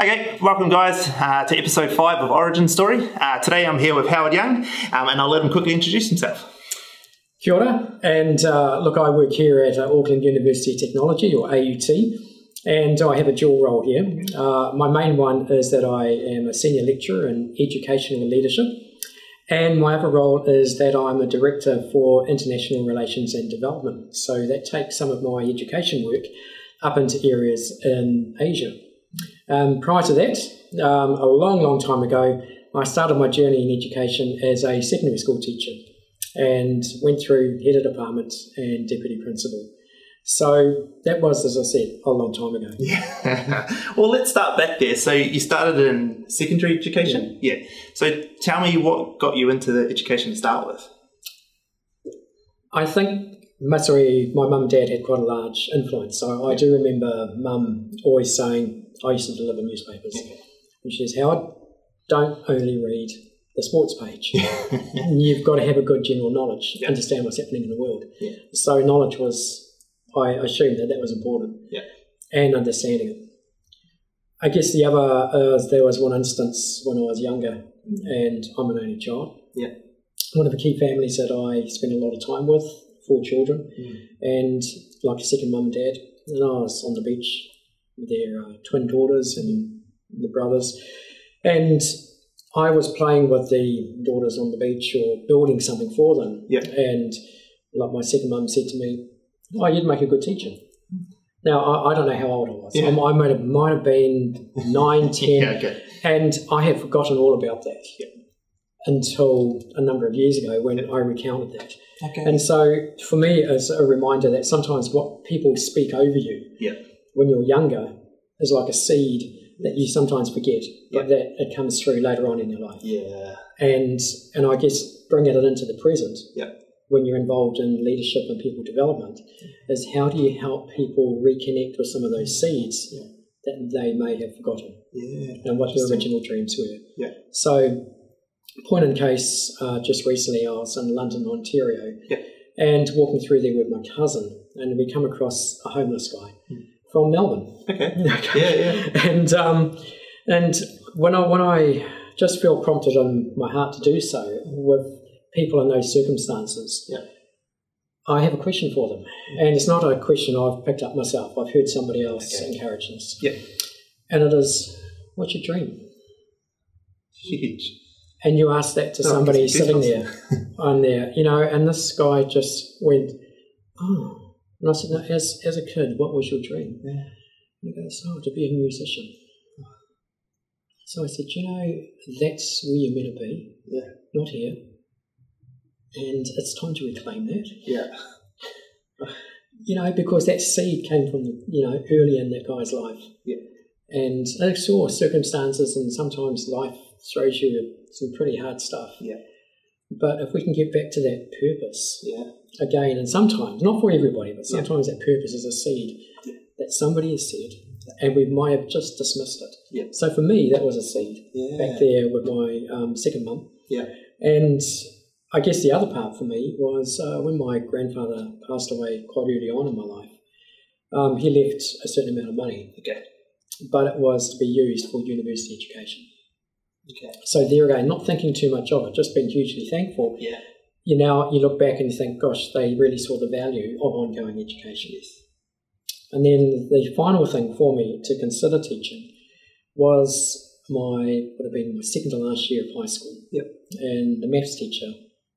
Okay, welcome guys uh, to episode five of Origin Story. Uh, today I'm here with Howard Youngs, um, and I'll let him quickly introduce himself. Kia ora, and uh, look, I work here at uh, Auckland University of Technology, or AUT, and I have a dual role here. Uh, my main one is that I am a senior lecturer in educational leadership, and my other role is that I'm a director for international relations and development. So that takes some of my education work up into areas in Asia. Um, prior to that, um, a long, long time ago, I started my journey in education as a secondary school teacher and went through head of department and deputy principal. So that was, as I said, a long time ago. Yeah. well, let's start back there. So you started in secondary education? Yeah. yeah. So tell me what got you into the education to start with? I think sorry, my mum and dad had quite a large influence. So I do remember mum always saying, I used to deliver newspapers, and she says, Howard, don't only read the sports page. You've got to have a good general knowledge, yeah. understand what's happening in the world. Yeah. So knowledge was, I assumed that that was important, yeah. and understanding it. I guess the other, uh, there was one instance when I was younger, mm-hmm. and I'm an only child. Yeah. One of the key families that I spent a lot of time with four children, mm. and like a second mum and dad. And I was on the beach their uh, twin daughters and the brothers, and I was playing with the daughters on the beach or building something for them. Yeah. And like my second mum said to me, "Oh, you'd make a good teacher." Now I, I don't know how old I was. Yeah. I, I might have might have been nine, ten, yeah, okay. and I had forgotten all about that yeah. until a number of years ago when I recounted that. Okay. And so for me, as a reminder that sometimes what people speak over you yeah. When you're younger is like a seed that you sometimes forget, but that it comes through later on in your life. Yeah. And and I guess bringing it into the present. Yeah. When you're involved in leadership and people development, is how do you help people reconnect with some of those seeds yeah. that they may have forgotten, yeah. and what their original dreams were. Yeah. So point in case, uh, just recently I was in London, Ontario, and walking through there with my cousin, and we come across a homeless guy mm. From Melbourne. Okay. yeah, yeah. And um, and when I when I just feel prompted on my heart to do so with people in those circumstances, yeah. I have a question for them, and it's not a question I've picked up myself. I've heard somebody else okay. encourage this. Yeah. And it is, what's your dream? Huge and you ask that to somebody sitting there on there, you know, and this guy just went, oh. And I said, no, as, as a kid, what was your dream? Yeah. And he goes, oh, to be a musician. So I said, you know, that's where you're meant to be, yeah. not here. And it's time to reclaim that. Yeah. You know, because that seed came from, you know, early in that guy's life. Yeah. And I saw circumstances and sometimes life throws you some pretty hard stuff. Yeah. But if we can get back to that purpose, yeah. again, and sometimes, not for everybody, but sometimes yeah. that purpose is a seed yeah. that somebody has said, and we might have just dismissed it. Yeah. So for me, that was a seed back there with my um, second mum. Yeah. And I guess the other part for me was uh, when my grandfather passed away quite early on in my life. Um, he left a certain amount of money. Okay. But it was to be used for university education. Okay. So there again, not thinking too much of it, just being hugely thankful. Yeah. You now you look back and you think, gosh, they really saw the value of ongoing education. Yes. And then the final thing for me to consider teaching was my would have been my second to last year of high school. Yep. And the maths teacher,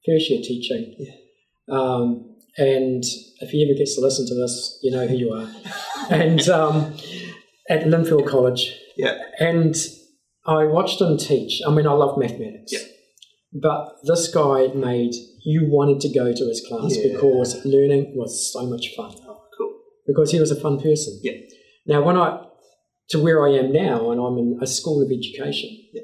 first year teaching. Yeah. Um, and if he ever gets to listen to this, you know who you are. and um, at Lynfield College. Yeah. And I watched him teach. I mean, I love mathematics. Yeah. But this guy made you wanted to go to his class yeah. because learning was so much fun. Oh, cool. Because he was a fun person. Yeah. Now, when I, to where I am now, and I'm in a school of education, yeah.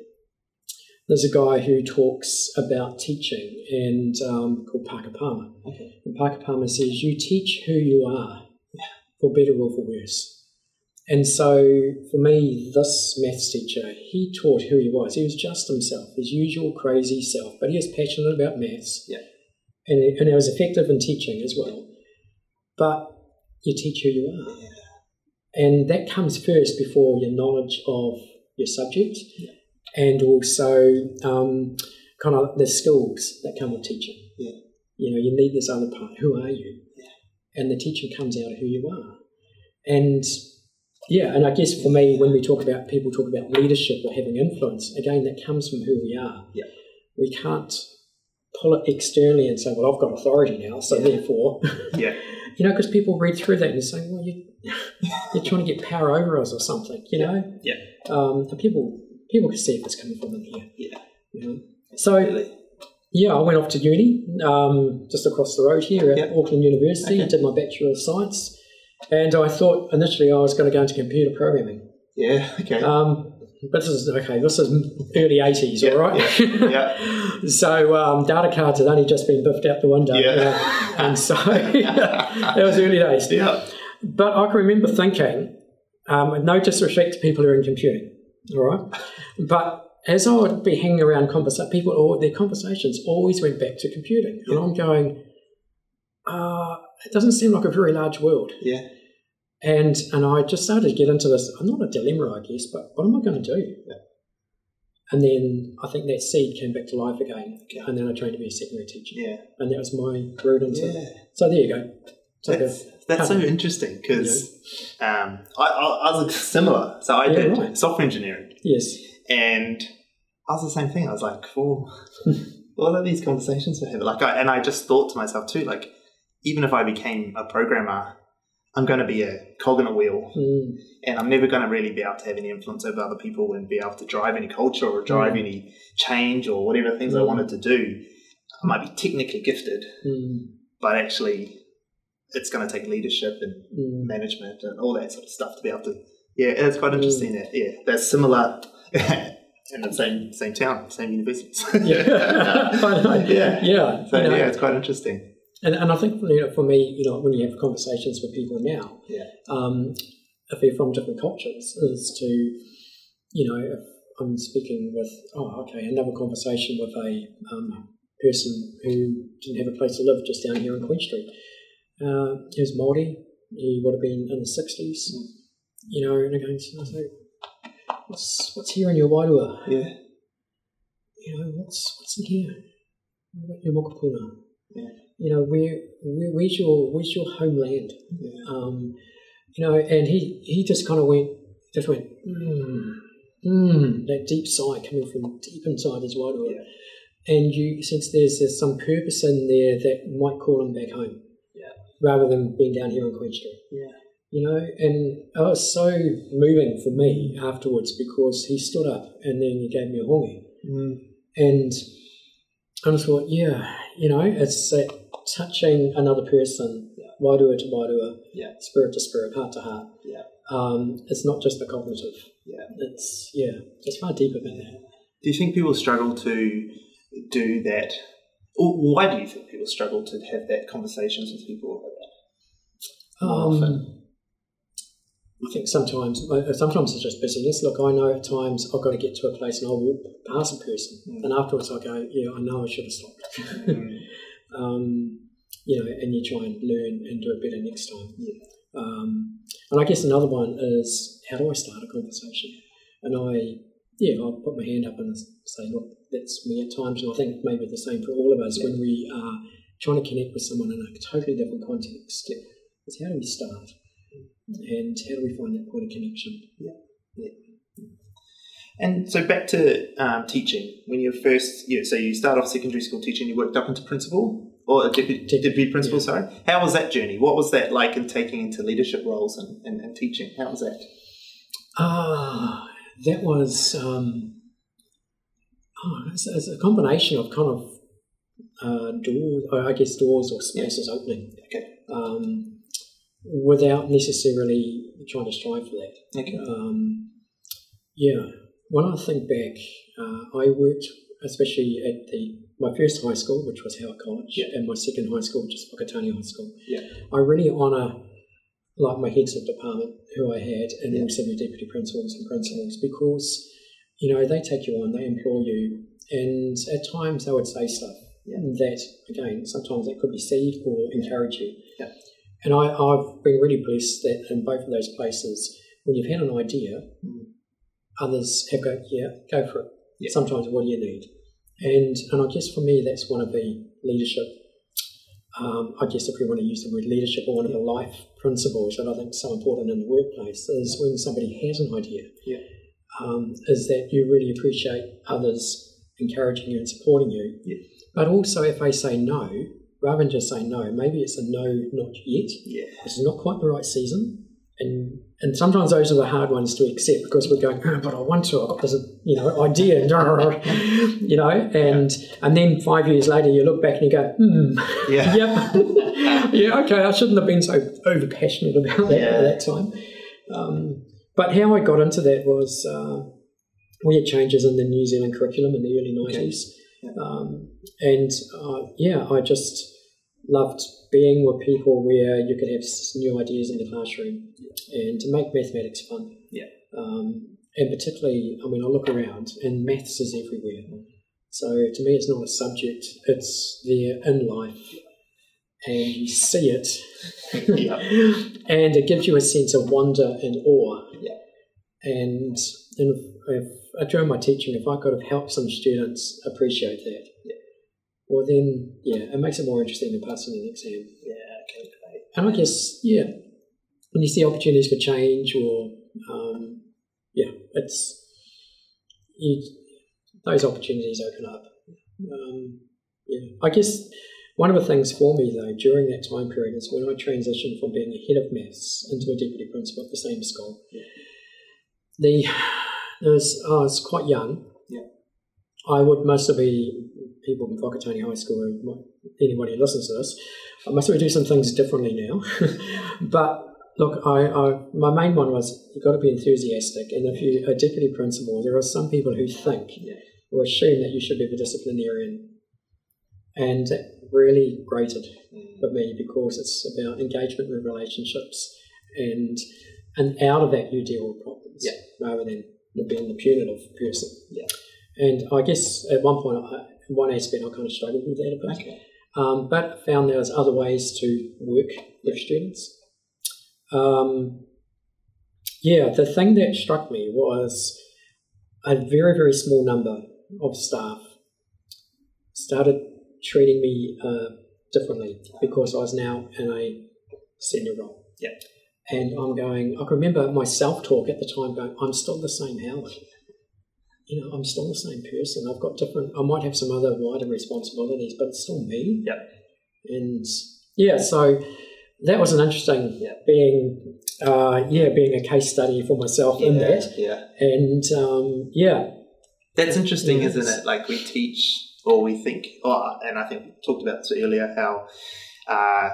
there's a guy who talks about teaching and um, called Parker Palmer. Okay. And Parker Palmer says, You teach who you are, yeah. for better or for worse. And so for me, this maths teacher, he taught who he was. He was just himself, his usual crazy self, but he was passionate about maths. Yeah. And, it, and he was effective in teaching as well. But you teach who you are. Yeah. and that comes first before your knowledge of your subject, Yeah. and also um, kind of the skills that come with teaching. Yeah. You know, you need this other part. Who are you? Yeah. And the teaching comes out of who you are. And yeah, and I guess for me, when we talk about people talk about leadership or having influence, again, that comes from who we are. Yeah. We can't pull it externally and say, well, I've got authority now, so Yeah. therefore, Yeah. you know, because people read through that and say, well, you, you're trying to get power over us or something, you know? Yeah. Um, and people people can see if it's coming from in here. Yeah. You know? So, yeah, I went off to uni um, just across the road here at Yeah. Auckland University, Okay. did my Bachelor of Science, and I thought initially I was going to go into computer programming. Yeah. Okay. Um, but this is okay. This is early eighties, Yeah, all right. yeah. so um, data cards had only just been biffed out the window, Yeah. know, and so it was early days. yeah. But I can remember thinking, um, no disrespect to people who are in computing, all right, but as I would be hanging around conversa- people, or their conversations always went back to computing, and I'm going, uh, it doesn't seem like a very large world. Yeah. And and I just started to get into this. I'm not a dilemma, I guess, but what am I going to do? Yeah. And then I think that seed came back to life again, Okay. and then I trained to be a secondary teacher, Yeah. and that was my route into. Yeah. So there you go. It's like a- That's, that's so interesting because um, I, I, I was similar. So I Yeah, did right. software engineering yes, and I was the same thing. I was like, well, what are these conversations we're having? Like, I, and I just thought to myself too, like, even if I became a programmer, I'm going to be a cog in a wheel Mm, and I'm never going to really be able to have any influence over other people and be able to drive any culture or drive Mm. any change or whatever things I Mm. wanted to do. I might be technically gifted, mm, but actually, it's going to take leadership and mm. management and all that sort of stuff to be able to. Yeah, it's quite interesting that yeah, they're similar in the same same town, same universities. Yeah, yeah. yeah. So yeah, it's quite interesting. And, and I think you know, for me, you know, when you have conversations with people now, Yeah. um, if they're from different cultures, is to, you know, if I'm speaking with, oh, okay, another conversation with a um, person who didn't have a place to live just down here in Queen Street. Uh, he was Māori. He would have been in the 60s, you know, and again, I was like, what's, what's here in your wairua? Yeah. You know, what's, what's in here? What about your mokopuna? Yeah. You know, where, where, where's your where's your homeland? Yeah. Um, you know, and he he just kind of went, just went, mm, mm, that deep sigh coming from deep inside his wairua. Yeah. And you sense there's, there's some purpose in there that might call him back home. Yeah. Rather than being down here in Queen Street. Yeah. You know, and it was so moving for me afterwards because he stood up and then he gave me a hongi. Mm. And I just thought, yeah, you know, it's that touching another person, Yeah. wairua to wairua, Yeah. spirit to spirit, heart to heart. Yeah. Um, it's not just the cognitive. Yeah. It's yeah, it's far deeper than that. Do you think people struggle to do that? Or why do you think people struggle to have that conversations with people about that? More Um, often. I think sometimes, uh, sometimes it's just busyness. Look, I know at times I've got to get to a place and I'll walk past a person, Mm. and afterwards I go, yeah, I know I should have stopped. Mm. Um, you know, and you try and learn and do it better next time. Yeah. Um, and I guess another one is how do I start a conversation? And I, yeah, I'll put my hand up and say, look, that's me at times, and I think maybe the same for all of us Yeah. when we are trying to connect with someone in a totally different context. Is how do we start? And how do we find that point of connection? And so back to um, teaching. When you first, yeah, so you start off secondary school teaching, you worked up into principal or a deputy, Deputy, principal. yeah. Sorry, how was that journey? What was that like in taking into leadership roles and, and, and teaching? How was that? Ah, that was um, oh, it's, it's a combination of kind of uh, doors, I guess doors or spaces opening, Okay, um, without necessarily trying to strive for that. okay, Um, yeah, when I think back, uh, I worked especially at the my first high school, which was Howick College, Yeah. and my second high school, which is Whakatane High School. Yeah. I really honour like my heads of department who I had, and Yeah. also my deputy principals and principals, because you know they take you on, they employ you, and at times they would say stuff Yeah. that again sometimes that could be seed or encourage you. Yeah. And I, I've been really blessed that in both of those places, when you've had an idea, Mm. Others have go, yeah, go for it. Yeah. Sometimes, what do you need? And and I guess for me, that's one of the leadership. Um, I guess if we want to use the word leadership, or one of the life principles that I think is so important in the workplace is when somebody has an idea, Yeah. um, is that you really appreciate others encouraging you and supporting you. Yeah. But also, if they say no, rather than just say no, maybe it's a no, not yet. Yeah. This is not quite the right season. And and sometimes those are the hard ones to accept because we're going, oh, but I want to. I've got this, you know, idea, you know, and and then five years later you look back and you go, hmm, Yeah. yep, yeah, okay, I shouldn't have been so over passionate about that Yeah. at that time. Um, but how I got into that was uh, we had changes in the New Zealand curriculum in the early Okay. nineties, Yeah. um, and uh, yeah, I just loved being with people where you could have new ideas in the classroom and to make mathematics fun. Yeah. Um, and particularly, I mean, I look around and maths is everywhere. So to me, it's not a subject; it's there in life, and you see it, Yeah. and it gives you a sense of wonder and awe. Yeah. And and if, if during my teaching, if I could have helped some students appreciate that. Well then, yeah, it makes it more interesting to pass passing an exam. Yeah. Okay. Great. And I guess, yeah, when you see opportunities for change or, um, yeah, it's, you, those opportunities open up. Um, yeah, I guess one of the things for me though during that time period is when I transitioned from being a head of maths into a deputy principal at the same school. Yeah. The there was, I was quite young. Yeah. I would mostly the people in Whakatane High School, or anybody who listens to this, I must say we do some things differently now. but look, I, I my main one was you've got to be enthusiastic, and if you're a deputy principal, there are some people who think or assume that you should be the disciplinarian, and that really grated Mm. for me because it's about engagement with relationships, and and out of that you deal with problems Yeah. rather than being the punitive person. Yeah. And I guess at one point, I, one aspect, I kind of struggled with that a bit. Okay. Um, but found there was other ways to work with students. Um, yeah, the thing that struck me was a very, very small number of staff started treating me uh, differently because I was now in a senior role. Yeah. And I'm going, I can remember my self talk at the time going, I'm still the same Howard. You know, I'm still the same person. I've got different, I might have some other wider responsibilities, but it's still me. Yeah. And yeah, so that was an interesting Yeah. being, uh, yeah, being a case study for myself in Yeah. that. Yeah. And um, yeah, That's interesting, Yes. isn't it? Like we teach or we think, oh, and I think we talked about this earlier, how uh,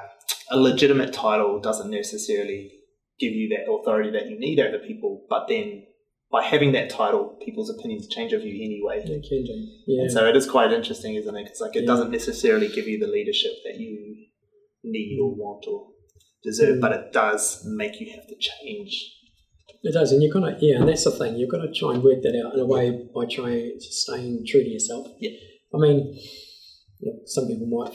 a legitimate title doesn't necessarily give you that authority that you need over people, but then by having that title, people's opinions change of you anyway. yeah, can do. Yeah. And so it is quite interesting, isn't it? Because like it Yeah. doesn't necessarily give you the leadership that you need or want or deserve, Mm. but it does make you have to change. It does, and you're gonna yeah, and that's the thing. You've got to try and work that out in a way by trying to staying true to yourself. Yeah. I mean, some people might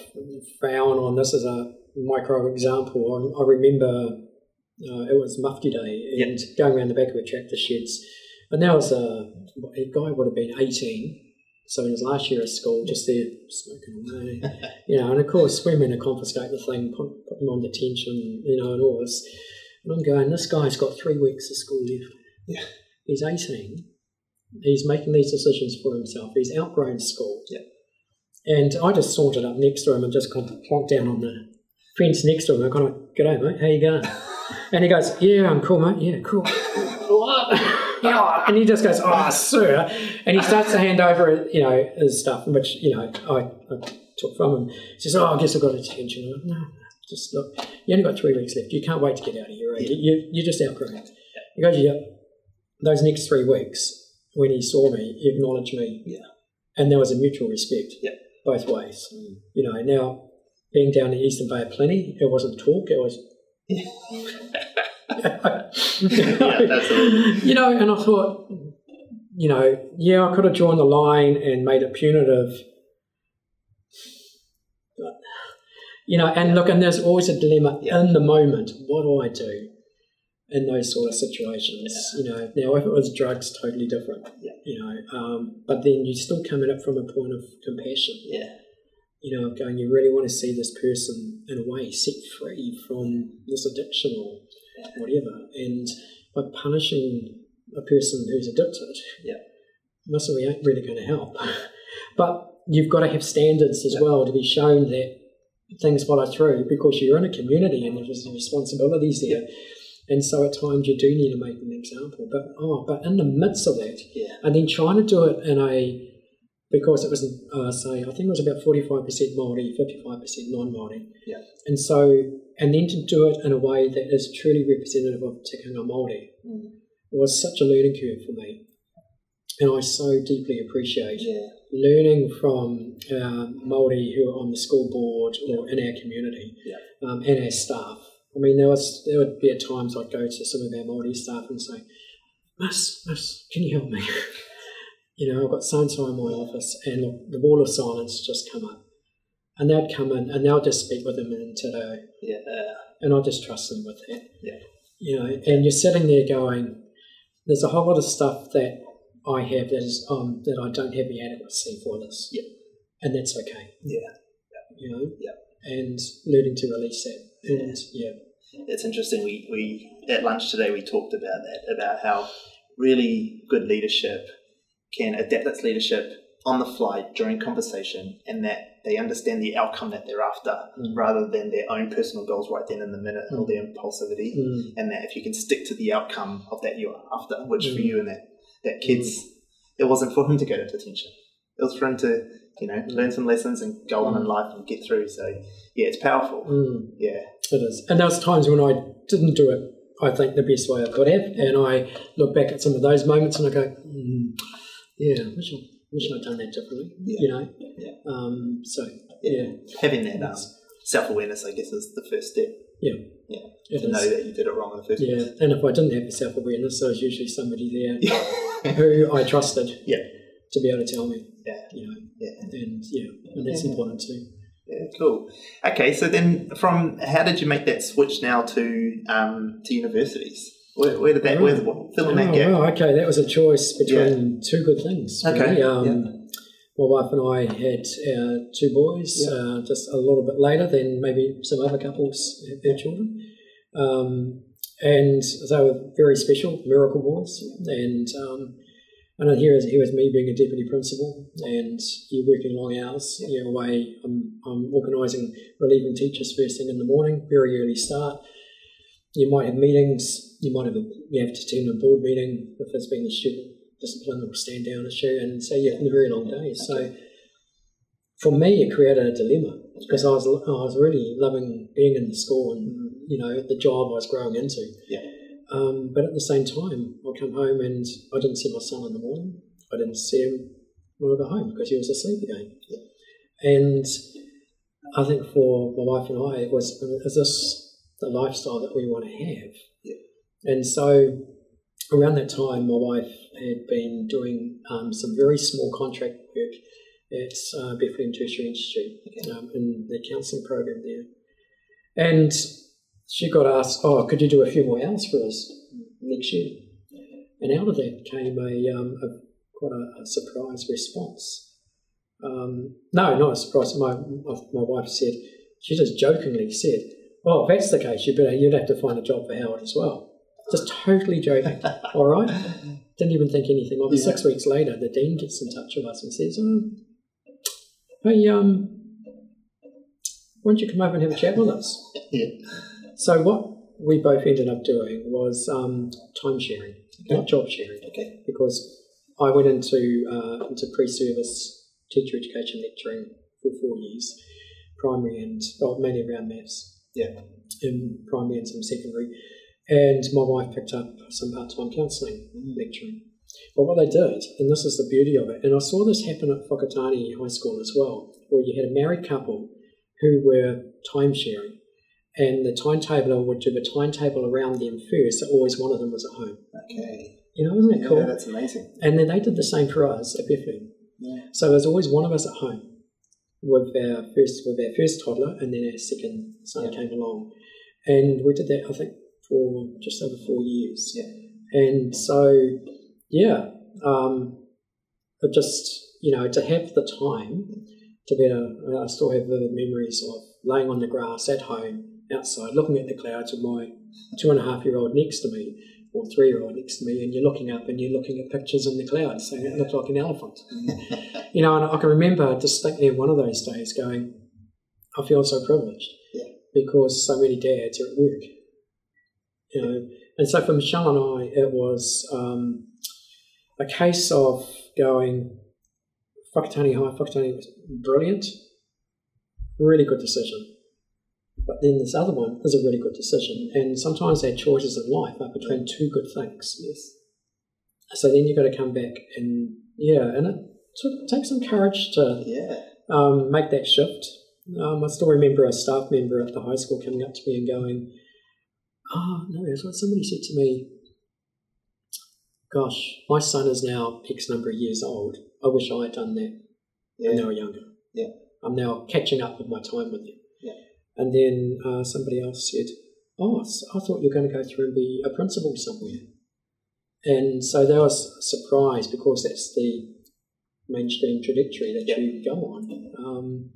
frown on this as a micro example. I, I remember uh, it was Mufti Day and going around the back of a tractor sheds, and now was a, a guy would have been eighteen. So in his last year at school, just there smoking away, you know. And of course, we're meant to confiscate the thing, put, put him on detention, you know, and all this. And I'm going, this guy's got three weeks of school left. Yeah. He's 18. He's making these decisions for himself. He's outgrown school. Yeah. And I just sauntered up next to him and just kind of plonked down on the fence next to him. I kind of, g'day, mate, how you going? and he goes, yeah, I'm cool, mate. Yeah, cool. Yeah. And he just goes, oh, sir. And he starts to hand over, you know, his stuff, which, you know, I, I took from him. He says, oh, I guess I've got attention. I'm like, no, just look, you only got three weeks left. You can't wait to get out of here. Right? You, you, you're just outgrown it. He goes, yeah. Those next three weeks, when he saw me, he acknowledged me. Yeah. And there was a mutual respect Yeah. both ways. Mm. You know, now being down in Eastern Bay of Plenty, it wasn't talk, it was. You know, and I thought, you know, yeah, I could have drawn the line and made it punitive. But, You know, and look, and there's always a dilemma Yeah. in the moment. What do I do in those sort of situations? You know, now if it was drugs, totally different. Yeah. You know, um, but then you still come at it from a point of compassion. Yeah. You know, going, you really want to see this person in a way set free from this addiction or whatever, and by punishing a person who's addicted, Yeah. necessarily ain't really going to help. but you've got to have standards as Yeah. well to be shown that things follow through because you're in a community and there's responsibilities there. And so at times you do need to make an example. But oh, but in the midst of that, Yeah. and then trying to do it in a because it was uh, say I think it was about forty five percent Maori, fifty five percent non Maori. Yeah. And so and then to do it in a way that is truly representative of tikanga Māori Mm. was such a learning curve for me. And I so deeply appreciate Yeah. learning from uh, Māori who are on the school board or in our community Yeah. um, and our staff. I mean, there was there would be at times I'd go to some of our Māori staff and say, Miss, Miss, can you help me? you know, I've got so and so in my office, and look, the wall of silence just come up. And they'd come in and they'll just speak with them in Te Reo Yeah. and I'll just trust them with that. Yeah. You know, and you're sitting there going, there's a whole lot of stuff that I have that is um that I don't have the adequacy for this. Yeah. And that's okay. Yeah. You know? Yeah. And learning to release that. And yeah. It's interesting. We, we at lunch today we talked about that about how really good leadership can adapt its leadership on the fly during conversation, and that they understand the outcome that they're after Mm. rather than their own personal goals right then in the minute or Mm. their impulsivity. Mm. and that if you can stick to the outcome of that you're after, which for Mm. you and that that kids, it wasn't for him to go to detention. It was for him to, you know, Mm. learn some lessons and go on in life and get through. So yeah, it's powerful. Mm. Yeah, It is. And there was times when I didn't do it, I think, the best way I could have. And I look back at some of those moments and I go, yeah, wish I, wish I'd done that differently. Yeah. You know? Yeah. Um, so, yeah. yeah. Having that um, self awareness, I guess, is the first step It to is. know that you did it wrong in the first Yeah, place. and if I didn't have the self awareness, there was usually somebody there who I trusted Yeah. to be able to tell me. Yeah. You know, yeah, and yeah, and that's Yeah. important too. yeah, cool. Okay, so then from how did you make that switch now to um, to universities? Where, where did that? Where's what, fill in Oh, that gap? wow, okay, that was a choice between two good things. Okay, really. Um, yeah. My wife and I had uh, two boys, Yeah. uh, just a little bit later than maybe some other couples had their children. Um, and they were very special, miracle boys. And um, and here is here was me being a deputy principal, and you're working long hours. Yeah. You're away. I'm, I'm organising relieving teachers first thing in the morning, very early start. You might have meetings. You might have a, you have to attend a board meeting if there's been a student discipline or stand down issue, and so you have a very long day. So for me, it created a dilemma because I was I was really loving being in the school and you know the job I was growing into. Yeah. Um, but at the same time, I come home and I didn't see my son in the morning. I didn't see him when I got home because he was asleep again. Yeah. And I think for my wife and I, it was is this the lifestyle that we want to have? And so around that time, my wife had been doing um, some very small contract work at uh, Bethlehem Tertiary Institute um, in the counselling program there. And she got asked, "Oh, could you do a few more hours for us next year?" And out of that came a, um, a quite a, a surprise response. Um, no, not a surprise. My, my my wife said she just jokingly said, "Oh, if that's the case, you better you'd have to find a job for Howard as well." Just totally joking. All right, didn't even think anything of it. Yeah. Six weeks later, the dean gets in touch with us and says, oh, "Hey, um, why don't you come over and have a chat with us?" Yeah. So what we both ended up doing was um, time sharing, not job sharing, Okay. because I went into uh, into pre-service teacher education lecturing for four years, primary and well, mainly around maths. Yeah. In primary and some secondary, and my wife picked up some part-time counselling Mm. lecturing. But what they did, and this is the beauty of it, and I saw this happen at Whakatane High School as well, where you had a married couple who were time sharing, and the timetabler would do the timetable around them first, so always one of them was at home. Okay. You know, isn't that Yeah, cool? that's amazing. And then they did the same for us at Bethlehem. Yeah. So there's always one of us at home. with our first with our first toddler, and then our second son Yeah. came along, and we did that I think for just over four years. Yeah. And so, yeah, um, it just you know to have the time to be able, I still have vivid memories of laying on the grass at home outside, looking at the clouds with my two and a half year old next to me or three year old next to me, and you're looking up and you're looking at pictures in the clouds, saying it looked like an elephant. you know, and I can remember distinctly one of those days going, I feel so privileged Yeah. because so many dads are at work. You know, and so for Michelle and I, it was um, a case of going, Whakatane High, Whakatane was brilliant, really good decision. But then this other one is a really good decision. And sometimes our choices in life are between two good things. yes. So then you've got to come back and, yeah, and it sort of takes some courage to Yeah. um, make that shift. Um, I still remember a staff member at the high school coming up to me and going, Oh, no, that's what somebody said to me. Gosh, my son is now X number of years old. I wish I had done that when they Yeah. were younger. Yeah. I'm now catching up with my time with them. Yeah. And then uh, somebody else said, Oh, I thought you were going to go through and be a principal somewhere. And so they were surprised because that's the mainstream trajectory that Yeah. you go on. Um,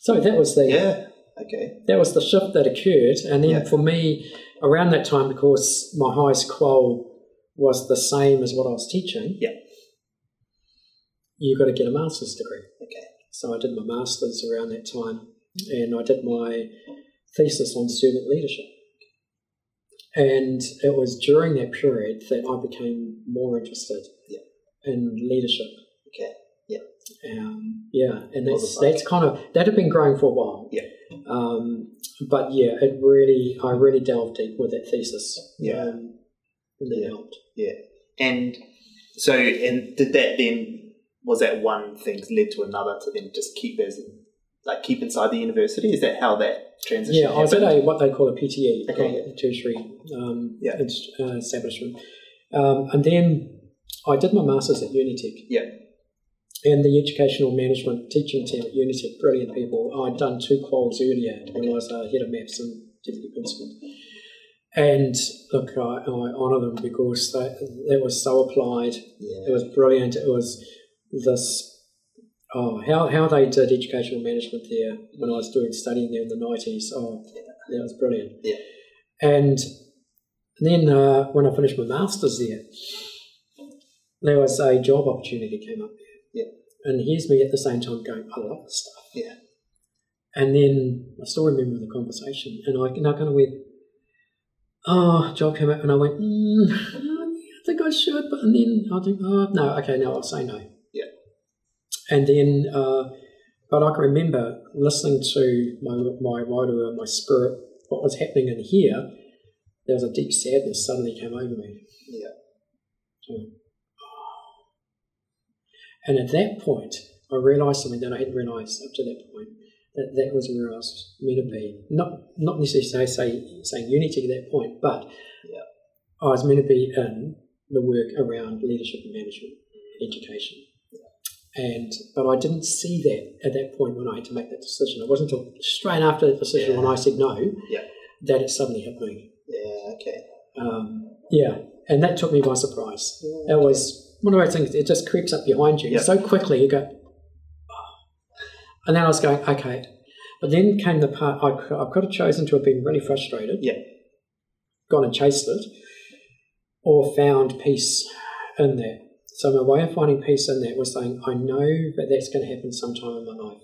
so that was the Yeah. Okay. that was the shift that occurred, and then Yeah. for me, around that time, because my highest qual was the same as what I was teaching. Yeah. You got to get a master's degree. Okay. So I did my master's around that time, and I did my thesis on student leadership. And it was during that period that I became more interested Yeah. in leadership. Okay. Yeah. Um, yeah, and that's that's kind of that had been growing for a while. Yeah. Um, but yeah, it really I really delved deep with that thesis. Yeah. Um, and that Yeah. helped. And so, and did that then? Was that one thing led to another to then just keep as like keep inside the university? Is that how that transition? Yeah, I was at a what they call a PTE, Okay, private tertiary um, Yeah. uh, establishment, um, and then I did my masters at Unitec. Yeah. And the educational management teaching team at Unitec, brilliant people. I'd done two quals earlier when I was uh, head of maths and deputy principal. And look, I, I honour them because they, it was so applied. Yeah. It was brilliant. It was this. Oh, how, how they did educational management there when I was doing studying there in the nineties. Oh, that was brilliant. Yeah. And then uh, when I finished my masters there, there was a job opportunity came up there. Yeah. And here's me at the same time going, I love this stuff. Yeah. And then I still remember the conversation, and I, and I kind of went, oh, job came up, and I went, mm, I think I should, but and then I think, oh, no, okay, now I'll say no. Yeah. And then, uh, but I can remember listening to my my wairua, my spirit, what was happening in here. There was a deep sadness suddenly came over me. Yeah. "Oh." And at that point, I realised something that I hadn't realised up to that point. That that was where I was meant to be. Not not necessarily say, saying Unitec at that point, but Yeah. I was meant to be in the work around leadership and management, education. And but I didn't see that at that point when I had to make that decision. It wasn't until straight after that decision when I said no Yeah. that it suddenly hit me. Yeah. Okay. Um, yeah, and that took me by surprise. It was one of those things. It just creeps up behind you Yeah. so quickly. You go, "Oh." and then I was going, okay. But then came the part I could, I could have chosen to have been really frustrated, Yeah. gone and chased it, or found peace in there. So my way of finding peace in that was saying, I know that that's going to happen sometime in my life.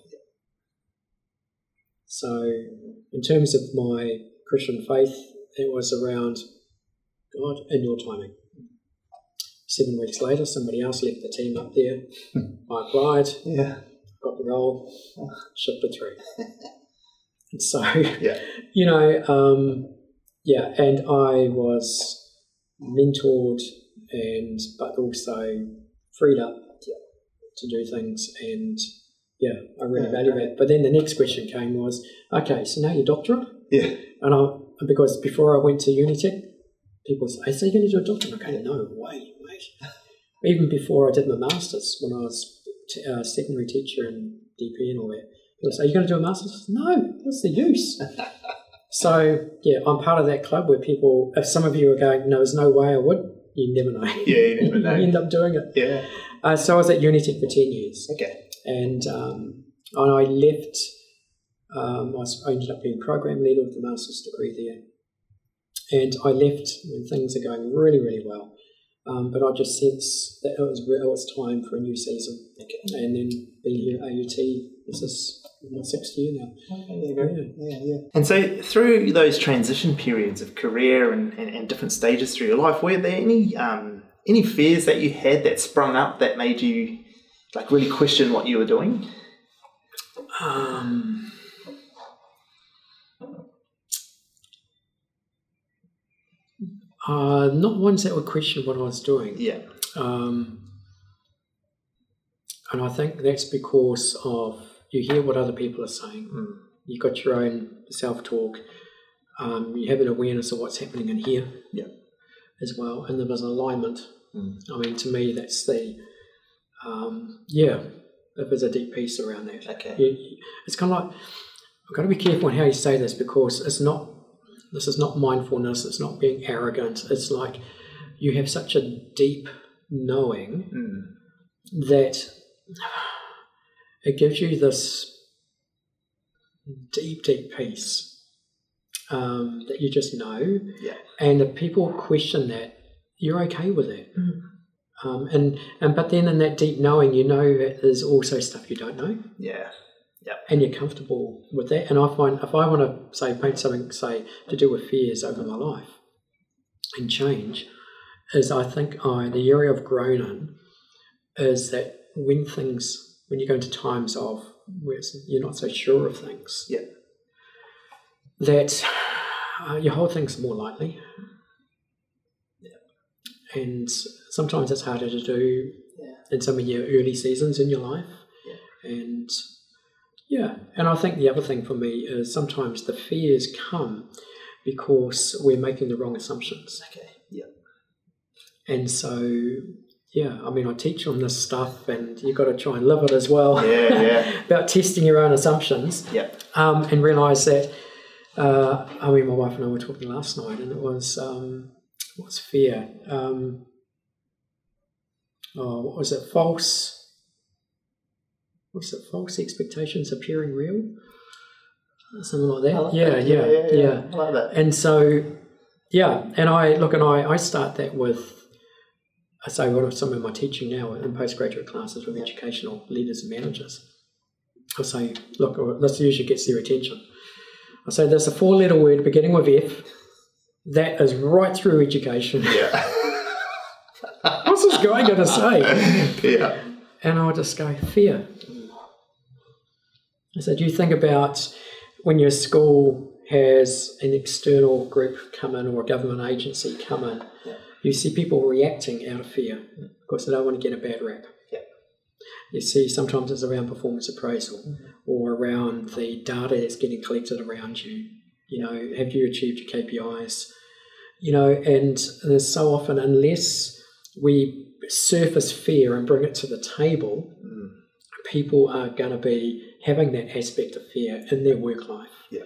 So, in terms of my Christian faith, it was around God in your timing. Seven weeks later, somebody else left the team up there. I applied, Yeah. got the role, shifted through. and so, Yeah. you know, um, yeah, and I was mentored and but also freed up to do things and yeah, I really Yeah, value that. But then the next question came was, okay, so now your doctorate? Yeah. And I because before I went to Unitec, people say, so you're going to do a doctorate? Okay, no way. Even before I did my masters, when I was t- uh, secondary teacher in DP and all that, People say, Are you going to do a master's? No, what's the use? so, yeah, I'm part of that club where people, if some of you are going, No, there's no way I would, you never know. Yeah, you never know. you end up doing it. Yeah. Uh, so I was at Unitec for 10 years. Okay. And, um, and I left, um, I, was, I ended up being program leader with the master's degree there. And I left when things are going really, really well. Um, but I just sensed that it was, it was time for a new season. Okay. And then being here at AUT, this is my sixth year now. Okay, there you go. Yeah, yeah. And so through those transition periods of career and, and, and different stages through your life, were there any um, any fears that you had that sprung up that made you like really question what you were doing? Um, uh, not ones that would question what I was doing. Yeah. Um, and I think that's because of you hear what other people are saying. Mm. You've got your own self talk. Um, you have an awareness of what's happening in here Yeah. as well. And there was an alignment. Mm. I mean, to me, that's the, um, yeah, there's a deep piece around that. Okay. You- you- it's kind of like, I've got to be careful in how you say this because it's not, this is not mindfulness, it's not being arrogant. It's like you have such a deep knowing Mm. that it gives you this deep, deep peace um, that you just know. Yeah. And if people question that, you're okay with it. Mm. Um, and, and but then in that deep knowing, you know that there's also stuff you don't know, Yeah. And you're comfortable with that. And I find if I want to say paint something, say to do with fears over my life and change, is I think I the area I've grown in is that when things when you go into times of where you're not so sure of things, Yeah. that uh, you hold things more lightly. And sometimes it's harder to do Yeah. in some of your early seasons in your life. And yeah, and I think the other thing for me is sometimes the fears come because we're making the wrong assumptions. Okay. Yeah. And so, yeah, I mean, I teach on this stuff, and you've got to try and live it as well. Yeah. Yeah. about testing your own assumptions yeah. um, and realize that. Uh, I mean, my wife and I were talking last night, and it was um, what's fear? Um, oh, what was it? False. What's it? False expectations appearing real. Something like that. Like yeah, that. yeah, yeah, yeah, I like that. And so, yeah, and I look, and I, I start that with. I say what some of my teaching now in postgraduate classes with educational leaders and managers. I say, look, this usually gets their attention. I say, there's a four letter word beginning with F that is right through education. Yeah. What's this guy going to say? yeah. And I just go, fear. I said, you think about when your school has an external group come in or a government agency come in, Yeah. you see people reacting out of fear because they don't want to get a bad rap. Yeah. You see, sometimes it's around performance appraisal or around the data that's getting collected around you. You know, have you achieved your KPIs? You know, and there's so often, unless we surface fear and bring it to the table, Mm. people are going to be having that aspect of fear in their work life. Yeah.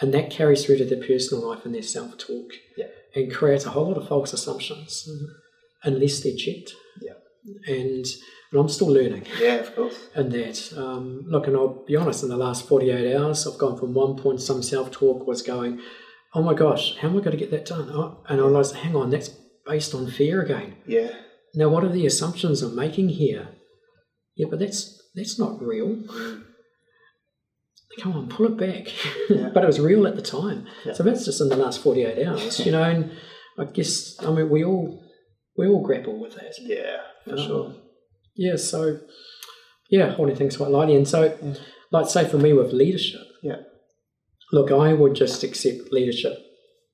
And that carries through to their personal life and their self talk. Yeah. And creates a whole lot of false assumptions unless they're checked. Yeah. And, and I'm still learning Yeah, of course. in that. Um, look, and I'll be honest, in the last 48 hours, I've gone from one point, some self talk was going, oh my gosh, how am I going to get that done? Oh, and I realised, hang on, that's based on fear again. Yeah. Now, what are the assumptions I'm making here? Yeah, but that's that's not real. Come on, pull it back. Yeah. but it was real at the time. Yeah. So that's just in the last 48 hours, you know, and I guess, I mean, we all we all grapple with that. Yeah, for Um, sure. Yeah, so, yeah, holding things quite lightly. And so, Yeah. like, say for me with leadership, Yeah. look, I would just accept leadership,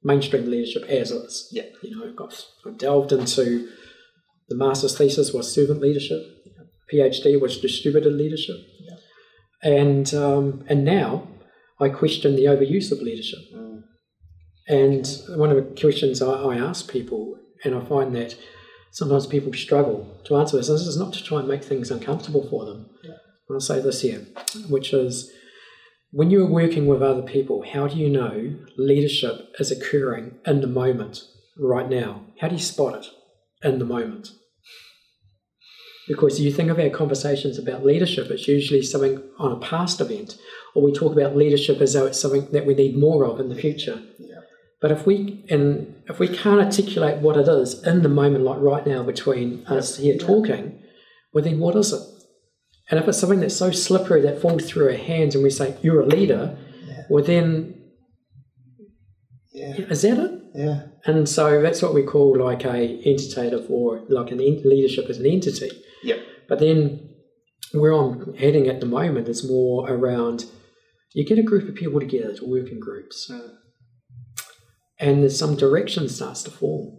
mainstream leadership as is. Yeah. You know, I've got, I've delved into the master's thesis was servant leadership, PhD was distributed leadership. And, um, and now I question the overuse of leadership. Mm. And one of the questions I, I ask people, and I find that sometimes people struggle to answer this, and this is not to try and make things uncomfortable for them. Yeah. I'll say this here, which is when you're working with other people, how do you know leadership is occurring in the moment right now? How do you spot it in the moment? Because you think of our conversations about leadership, it's usually something on a past event, or we talk about leadership as though it's something that we need more of in the future. Yeah. But if we and if we can't articulate what it is in the moment, like right now between us here talking, well then what is it? And if it's something that's so slippery that falls through our hands, and we say you're a leader, Yeah. well then Yeah. is that it? Yeah. And so that's what we call like a entitative or like an ent- leadership as an entity. Yep. But then where I'm heading at the moment is more around you get a group of people together to work in groups, Mm. and there's some direction starts to form.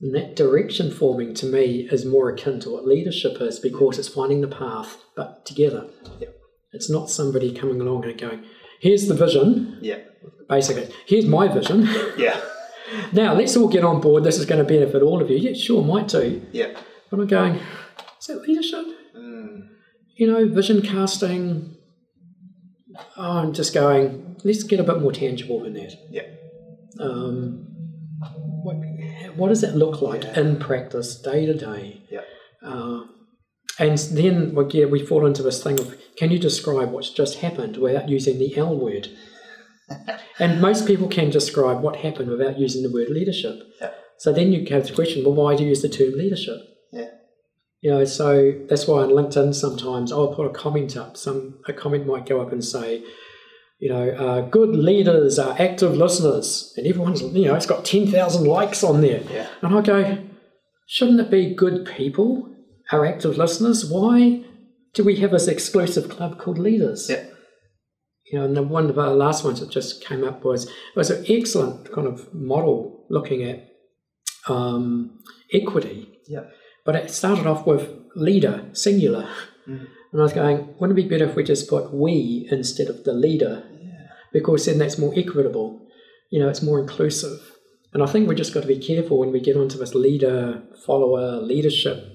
And that direction forming to me is more akin to what leadership is because it's finding the path, but together. Yep. It's not somebody coming along and going, here's the vision, Yeah. basically, here's my vision. Yeah. Now let's all get on board. This is going to benefit all of you. Yeah, sure, might do. Yeah. But I'm going, is that leadership? Mm. You know, vision casting. Oh, I'm just going, let's get a bit more tangible than that. Yeah. Um, what, what does that look like Yeah. in practice, day to day? Yeah. Uh, and then we get, we fall into this thing of can you describe what's just happened without using the L word? and most people can describe what happened without using the word leadership. Yeah. So then you have the question, well, why do you use the term leadership? You know, so that's why on LinkedIn sometimes I'll put a comment up. Some a comment might go up and say, you know, uh, good leaders are active listeners, and everyone's you know it's got ten thousand likes on there. Yeah. And I go, shouldn't it be good people are active listeners? Why do we have this exclusive club called leaders? Yeah. You know, and the one of our last ones that just came up was it was an excellent kind of model looking at um, equity. Yeah. But it started off with leader, singular. Mm. And I was going, wouldn't it be better if we just put we instead of the leader? Yeah. Because then that's more equitable. You know, it's more inclusive. And I think we just got to be careful when we get onto this leader, follower, leadership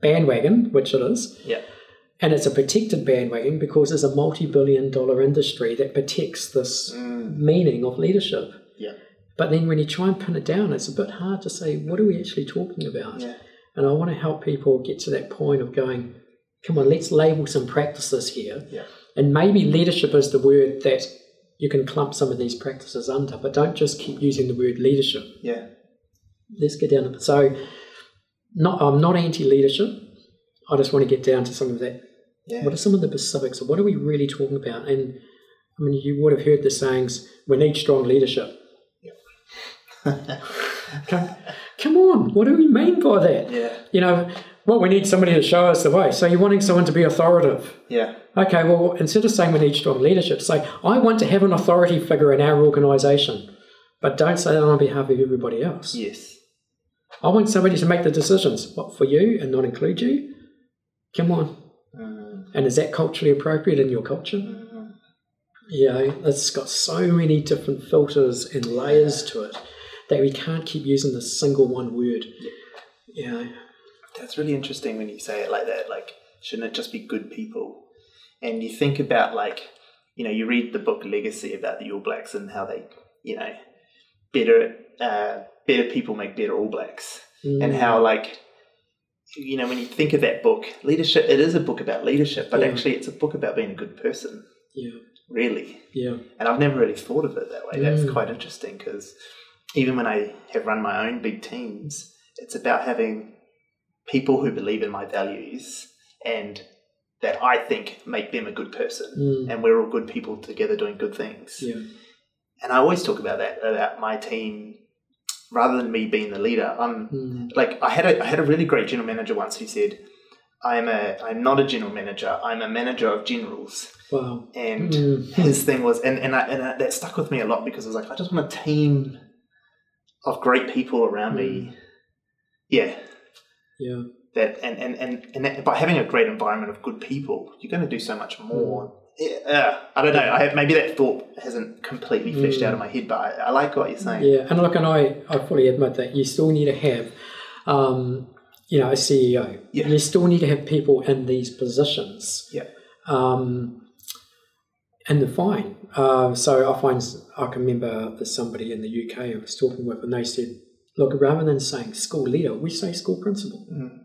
bandwagon, which it is. Yeah. And it's a protected bandwagon because there's a multi billion dollar industry that protects this Mm. meaning of leadership. Yeah. But then when you try and pin it down, it's a bit hard to say, what are we actually talking about? Yeah. And I want to help people get to that point of going, come on, let's label some practices here. Yeah. And maybe leadership is the word that you can clump some of these practices under, but don't just keep using the word leadership. Yeah. Let's get down to it. So, not, I'm not anti leadership. I just want to get down to some of that. Yeah. What are some of the specifics of what are we really talking about? And I mean, you would have heard the sayings, we need strong leadership. Come, come on, what do we mean by that? Yeah. You know, well, we need somebody to show us the way. So you're wanting someone to be authoritative. Yeah. Okay, well, instead of saying we need strong leadership, say, I want to have an authority figure in our organisation, but don't say that on behalf of everybody else. Yes. I want somebody to make the decisions, what, for you and not include you? Come on. Mm. And is that culturally appropriate in your culture? You know, it's got so many different filters and layers to it that we can't keep using the single one word. You know, That's really interesting when you say it like that. Like, shouldn't it just be good people? And you think about like, you know, you read the book Legacy about the All Blacks and how they, you know, better uh, better people make better All Blacks, and Mm. how like, you know, when you think of that book, leadership, it is a book about leadership, but Yeah. actually, it's a book about being a good person, yeah, really. yeah, And I've never really thought of it that way. That's Mm. quite interesting because even when I have run my own big teams, it's about having people who believe in my values and that I think make them a good person. Mm. And we're all good people together doing good things. yeah, And I always talk about that, about my team. Rather than me being the leader, I'm mm. like I had a I had a really great general manager once who said, "I'm a I'm not a general manager. I'm a manager of generals." wow. And Mm. his thing was, and and, I, and I, that stuck with me a lot because I was like, I just want a team of great people around me. Yeah, Yeah, that and and and, and that, by having a great environment of good people, you're going to do so much more. Yeah, uh, I don't know. I have, maybe that thought hasn't completely fleshed out of my head, but I, I like what you're saying. yeah. And look, and I, I fully admit that you still need to have, um, you know, a CEO. Yeah. You still need to have people in these positions. Yeah. Um, and they're fine. Um, so I find I can remember there's somebody in the UK I was talking with, and they said, "Look, rather than saying school leader, we say school principal." Mm.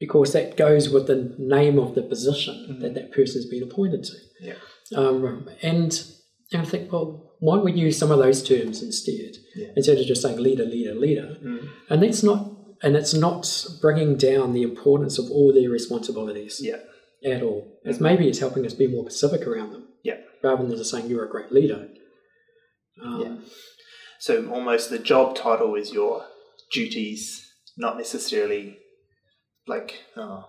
Because that goes with the name of the position Mhm. that that person has been appointed to. Yeah. Um, and, and I think, well, why don't we use some of those terms instead? Yeah. Instead of just saying leader, leader, leader. Mm. And that's not, and it's not bringing down the importance of all their responsibilities Yeah. At all. It's maybe it's helping us be more pacific around them. Yeah. Rather than just saying you're a great leader. Um, Yeah. So almost the job title is your duties, not necessarily like oh,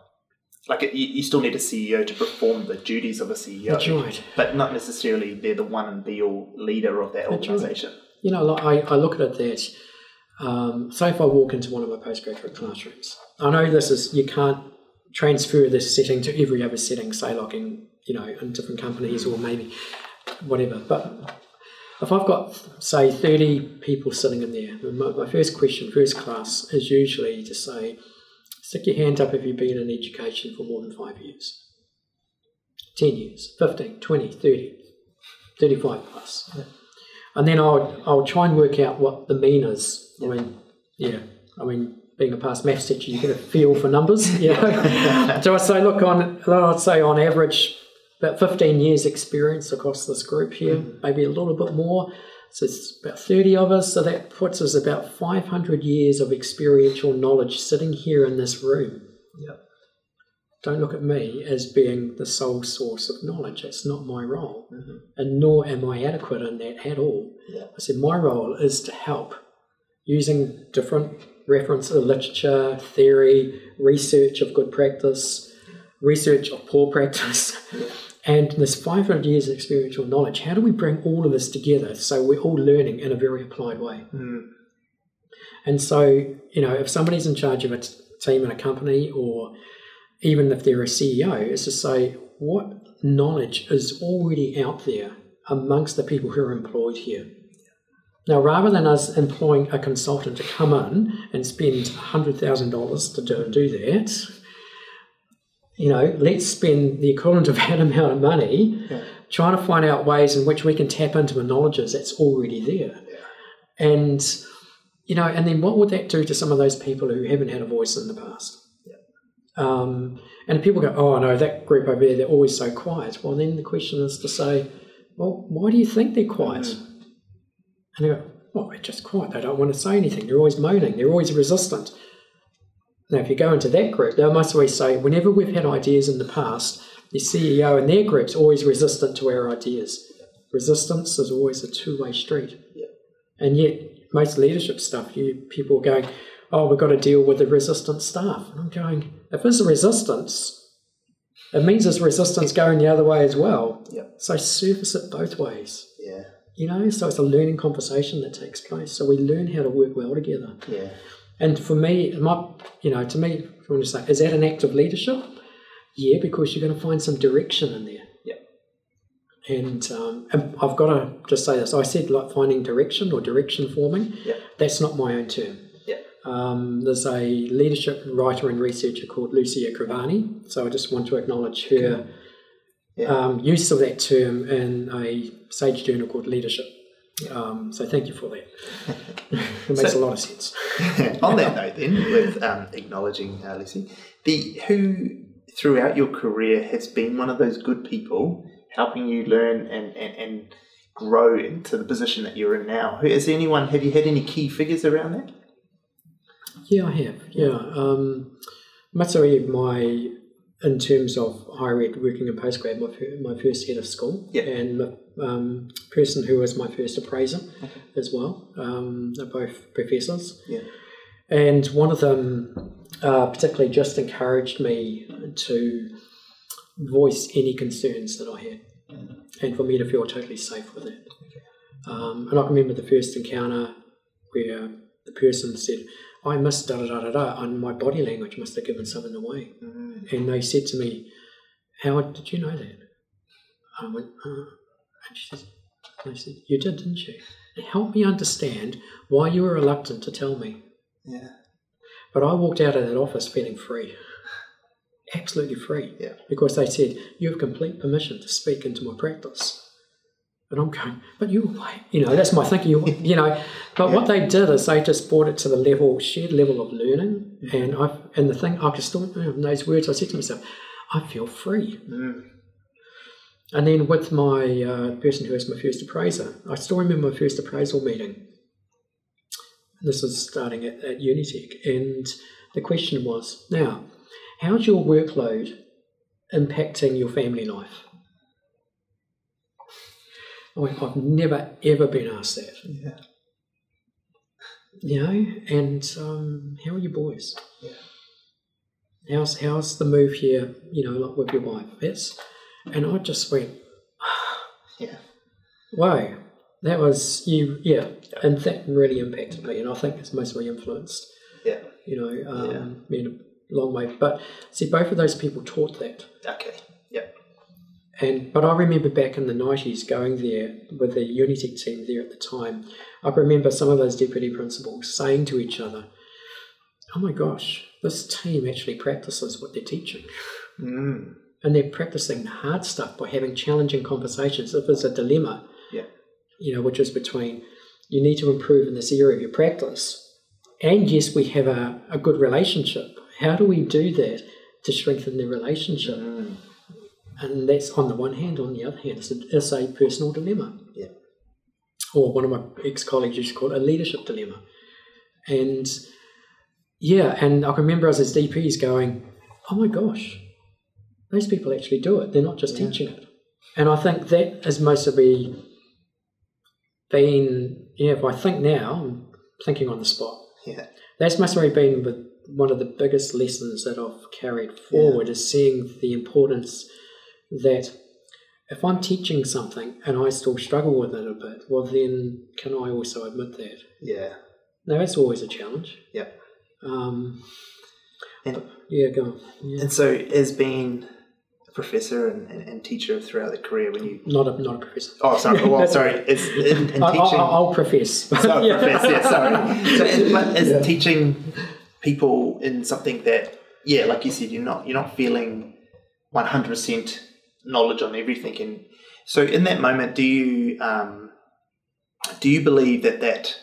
like it, you, you still need a CEO to perform the duties of a CEO, right. but not necessarily they're the one and be all leader of that That's right. organization. You know, like I, I look at it that, um, say if I walk into one of my postgraduate classrooms, I know this is, you can't transfer this setting to every other setting, say like in, you know, in different companies or maybe whatever. But if I've got, say, 30 people sitting in there, my, my first question, first class, is usually to say, stick your hand up if you've been in education for more than five years. 10 years, 15, 20, 30, 35 plus. And then I'll, I'll try and work out what the mean is. I mean, yeah, I mean, being a past maths teacher, you get a feel for numbers, you know. so I say, look, on I'd say on average, about 15 years experience across this group here, maybe a little bit more. So it's about 30 of us. So that puts us about 500 years of experiential knowledge sitting here in this room. Yep. Don't look at me as being the sole source of knowledge. That's not my role. Mhm. And nor am I adequate in that at all. Yeah. I said my role is to help using different reference literature, theory, research of good practice, research of poor practice, and this 500 years of experiential knowledge. How do we bring all of this together so we're all learning in a very applied way? Mm. And so, you know, if somebody's in charge of a t- team in a company, or even if they're a CEO, is to say what knowledge is already out there amongst the people who are employed here. Now, rather than us employing a consultant to come in and spend $100,000 to do, do that, you know, let's spend the equivalent of that amount of money Yeah. trying to find out ways in which we can tap into the knowledges that's already there. And, you know, and then what would that do to some of those people who haven't had a voice in the past? Um, and people go, oh no, that group over there, they're always so quiet. Well, then the question is to say, well, why do you think they're quiet? And they go, oh, well, they're just quiet. They don't want to say anything. They're always moaning. They're always resistant. Now, if you go into that group, they must always say, whenever we've had ideas in the past, the CEO and their group's always resistant to our ideas. Resistance is always a two-way street. Yeah. And yet, most leadership stuff, you people are going, oh, we've got to deal with the resistant staff. And I'm going, if there's a resistance, it means there's resistance going the other way as well. Yep. So surface it both ways. Yeah. You know, so it's a learning conversation that takes place. So we learn how to work well together. Yeah. And for me, my, you know, to me, if you want to say, is that an act of leadership? Yeah, because you're going to find some direction in there. Yep. And, um, and I've got to just say this. I said like finding direction or direction forming. Yep. That's not my own term. Yep. Um, there's a leadership writer and researcher called Lucia Crevani. So I just want to acknowledge her Yeah. um, use of that term in a Sage journal called Leadership. Um, so thank you for that. it makes So- a lot of sense. On that note, then, with um, acknowledging uh, Lucy, the who throughout your career has been one of those good people helping you learn and, and, and grow into the position that you're in now. Who- Is anyone? Have you had any key figures around that? Yeah, I have. Yeah. Um, Matsuri, my in terms of higher ed, working in postgrad, my, my first head of school, Yeah. and the um, person who was my first appraiser as well. Um, they're both professors. Yeah. And one of them uh, particularly just encouraged me to voice any concerns that I had and for me to feel totally safe with it. Um, and I remember the first encounter where the person said, I missed da da da da da, and my body language must have given something away. And they said to me, Howard, did you know that? I went, uh, and she said, and I said, You did, didn't you? It helped me understand why you were reluctant to tell me. Yeah. But I walked out of that office feeling free. absolutely free. Yeah. Because they said, you have complete permission to speak into my practice. And I'm going, but you, you know, that's my thinking, you, you know. But what they did is they just brought it to the level, shared level of learning. And I, and the thing, I just thought, in those words, I said to myself, I feel free. Mm. And then with my uh, person who was my first appraiser, I still remember my first appraisal meeting. This was starting at, at Unitec, and the question was, now, how's your workload impacting your family life? I've never ever been asked that. Yeah. You know, and um, how are your boys? Yeah. How's how's the move here? You know, like with your wife. That's, and I just went, Yeah. wow, that was you. Yeah, and that really impacted me, and I think it's mostly influenced. Yeah. You know, um, Yeah. me in a long way. But see, both of those people taught that. Okay. And but I remember back in the nineties going there with the Unitec team there at the time. I remember some of those deputy principals saying to each other, "Oh my gosh, this team actually practices what they're teaching, Mm. and they're practicing the hard stuff by having challenging conversations. If there's a dilemma, Yeah. you know, which is between you need to improve in this area of your practice, and yes, we have a, a good relationship. How do we do that to strengthen the relationship? Mm. And that's on the one hand. On the other hand, it's a, it's a personal dilemma. Yeah. Or one of my ex colleagues used to call it a leadership dilemma. And yeah, and I can remember us as DPs going, oh my gosh, those people actually do it. They're not just Yeah. teaching it. And I think that has mostly been, yeah, if I think now, I'm thinking on the spot, Yeah. that's mostly been with one of the biggest lessons that I've carried forward is seeing the importance that if I'm teaching something and I still struggle with it a bit, well, then can I also admit that? Yeah. Now, that's always a challenge. Yep. Um, And yeah, go on. Yeah. and so as being a professor and, and, and teacher throughout the career when you Not a, not a professor. Oh sorry, well sorry. It's in, in I, teaching I, I'll profess. So, professor, yeah, sorry. So, in, but as Yeah. teaching people in something that, yeah, like you said, you're not you're not feeling one hundred percent knowledge on everything, and so in that moment, do you um, do you believe that that